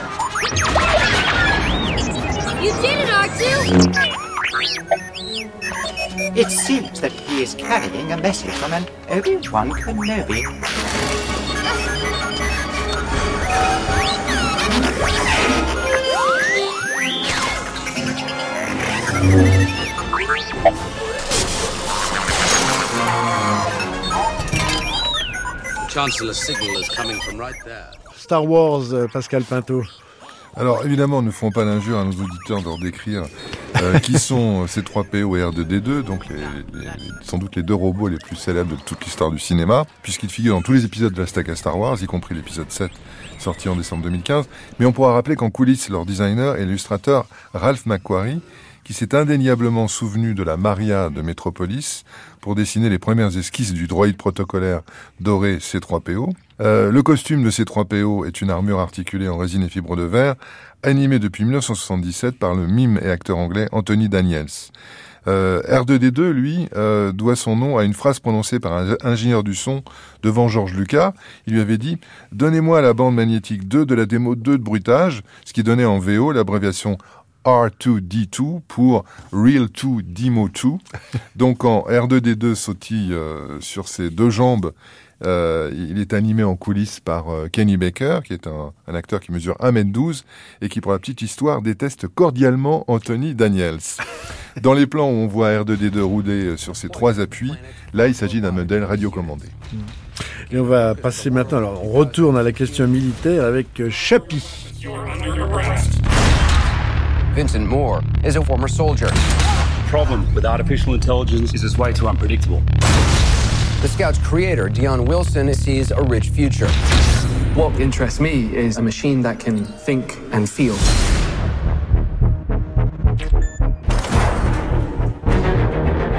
You did it, R2! It seems that he is carrying a message from an Obi-Wan Kenobi. Chancellor's Star Wars, euh, Pascal Pinto. Alors évidemment, ne font pas l'injure à nos auditeurs de décrire euh, qui sont ces 3 PO et R2D2, donc les, les, sans doute les deux robots les plus célèbres de toute l'histoire du cinéma, puisqu'ils figurent dans tous les épisodes de la saga Star Wars, y compris l'épisode 7 sorti en décembre 2015. Mais on pourra rappeler qu'en coulisses, leur designer et l'illustrateur Ralph McQuarrie, qui s'est indéniablement souvenu de la Maria de Metropolis pour dessiner les premières esquisses du droïde protocolaire doré C3PO. Euh, le costume de C3PO est une armure articulée en résine et fibre de verre, animée depuis 1977 par le mime et acteur anglais Anthony Daniels. Euh, R2D2, lui, euh, doit son nom à une phrase prononcée par un ingénieur du son devant Georges Lucas. Il lui avait dit « Donnez-moi la bande magnétique 2 de la démo 2 de bruitage », ce qui donnait en VO l'abréviation R2D2 pour Real 2 Demo 2. Donc en R2D2 sautille euh, sur ses deux jambes. Euh, il est animé en coulisses par euh, Kenny Baker, qui est un, un, acteur qui mesure 1m12 et qui, pour la petite histoire, déteste cordialement Anthony Daniels. Dans les plans où on voit R2D2 rouler sur ses trois appuis, là il s'agit d'un modèle radiocommandé. Et on va passer maintenant, alors on retourne à la question militaire avec Chappie. Vincent Moore is a former soldier. The problem with artificial intelligence is it's way too unpredictable. The Scout's creator, Dion Wilson, sees a rich future. What interests me is a machine that can think and feel.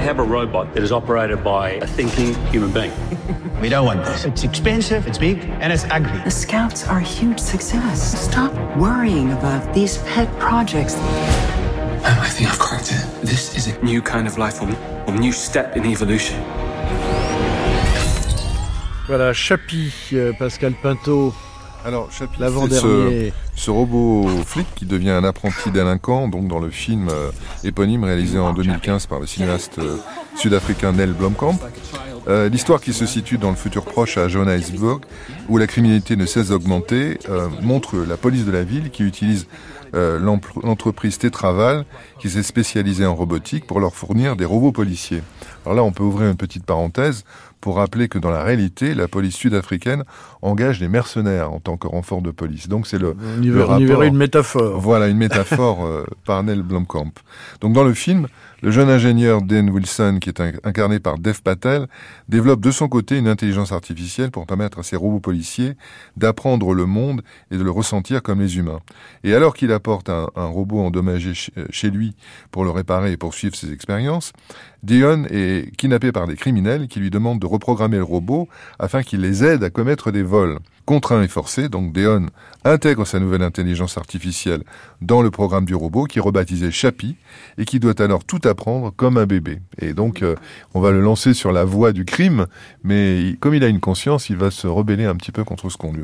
have a robot that is operated by a thinking human being. we don't want this. It's expensive, it's big, and it's ugly. The Scouts are a huge success. Stop worrying about these pet projects. I think I've cracked it. This is a new kind of life form, a new step in evolution. Voilà, Chappie, euh, Pascal Pinto. Alors, l'avant-dernier. Ce, ce, robot flic qui devient un apprenti délinquant, donc dans le film euh, éponyme réalisé en 2015 par le cinéaste euh, sud-africain Nel Blomkamp. Euh, L'histoire qui se situe dans le futur proche à Johannesburg, où la criminalité ne cesse d'augmenter, euh, montre la police de la ville qui utilise euh, l'entreprise Tetraval, qui s'est spécialisée en robotique, pour leur fournir des robots policiers. Alors là, on peut ouvrir une petite parenthèse pour rappeler que dans la réalité, la police sud-africaine engage des mercenaires en tant que renfort de police. Donc c'est le, on y le rapport, on y verrait une métaphore. Voilà, une métaphore euh, par Nel Blomkamp. Donc dans le film, le jeune ingénieur Dan Wilson, qui est incarné par Dev Patel, développe de son côté une intelligence artificielle pour permettre à ses robots policiers d'apprendre le monde et de le ressentir comme les humains. Et alors qu'il apporte un, un robot endommagé chez lui pour le réparer et poursuivre ses expériences, Dion est kidnappé par des criminels qui lui demandent de reprogrammer le robot afin qu'il les aide à commettre des vols. Contraint et forcé, donc Deon intègre sa nouvelle intelligence artificielle dans le programme du robot qui est rebaptisé Chappie et qui doit alors tout apprendre comme un bébé. Et donc euh, on va le lancer sur la voie du crime, mais comme il a une conscience, il va se rebeller un petit peu contre ce qu'on lui,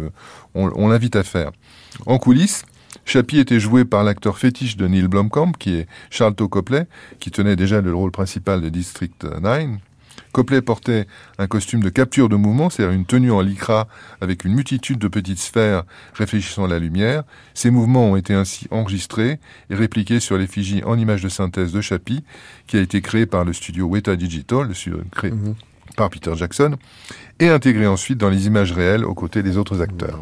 on, on l'invite à faire. En coulisses, Chappie était joué par l'acteur fétiche de Neil Blomkamp, qui est Charlton Copley, qui tenait déjà le rôle principal de District 9. Copley portait un costume de capture de mouvement, c'est-à-dire une tenue en lycra avec une multitude de petites sphères réfléchissant à la lumière. Ces mouvements ont été ainsi enregistrés et répliqués sur l'effigie en image de synthèse de Chappie, qui a été créé par le studio Weta Digital, le. Par Peter Jackson, et intégré ensuite dans les images réelles aux côtés des autres acteurs.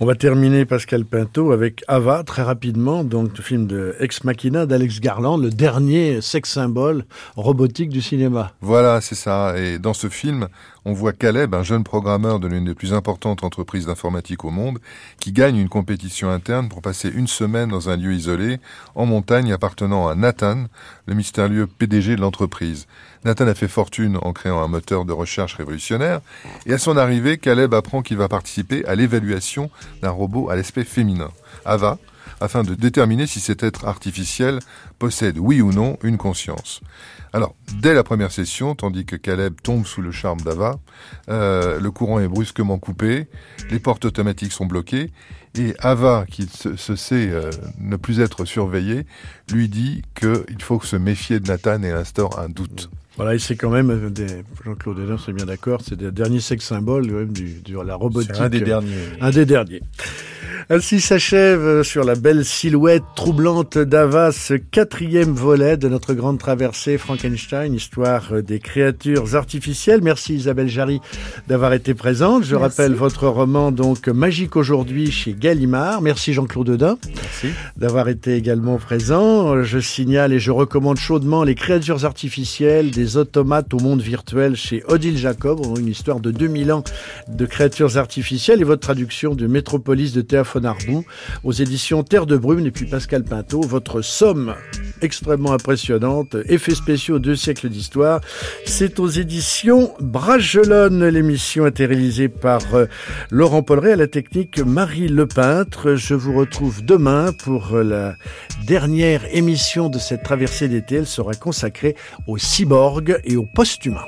On va terminer Pascal Pinto avec Ava très rapidement, donc le film de Ex Machina d'Alex Garland, le dernier sex symbole robotique du cinéma. Voilà, c'est ça. Et dans ce film, on voit Caleb, un jeune programmeur de l'une des plus importantes entreprises d'informatique au monde, qui gagne une compétition interne pour passer une semaine dans un lieu isolé, en montagne, appartenant à Nathan, le mystérieux PDG de l'entreprise. Nathan a fait fortune en créant un moteur de recherche révolutionnaire, et à son arrivée, Caleb apprend qu'il va participer à l'évaluation d'un robot à l'aspect féminin, Ava, afin de déterminer si cet être artificiel possède, oui ou non, une conscience. Alors, dès la première session, tandis que Caleb tombe sous le charme d'Ava, euh, le courant est brusquement coupé, les portes automatiques sont bloquées, et Ava, qui se, sait euh, ne plus être surveillée, lui dit qu'il faut se méfier de Nathan et instaure un doute. Voilà, et c'est quand même, des... Jean-Claude Hénin, c'est bien d'accord, c'est des derniers sex symboles du, de la robotique. un des derniers. Un des derniers. Ainsi s'achève sur la belle silhouette troublante d'Ava ce quatrième volet de notre grande traversée Frankenstein, histoire des créatures artificielles. Merci Isabelle Jarry d'avoir été présente. Je Merci. rappelle votre roman donc Magique aujourd'hui chez Gallimard. Merci Jean-Claude Dedin d'avoir été également présent. Je signale et je recommande chaudement Les créatures artificielles des automates au monde virtuel chez Odile Jacob. On a une histoire de 2000 ans de créatures artificielles et votre traduction de Métropolis de Aux éditions Terre de Brume et puis Pascal Pinto, votre somme extrêmement impressionnante, effets spéciaux deux siècles d'histoire. C'est aux éditions Bragelonne. L'émission été réalisée par euh, Laurent Polleret à la technique Marie Lepeintre. Je vous retrouve demain pour la dernière émission de cette traversée d'été. Elle sera consacrée aux cyborgs et aux post-humains.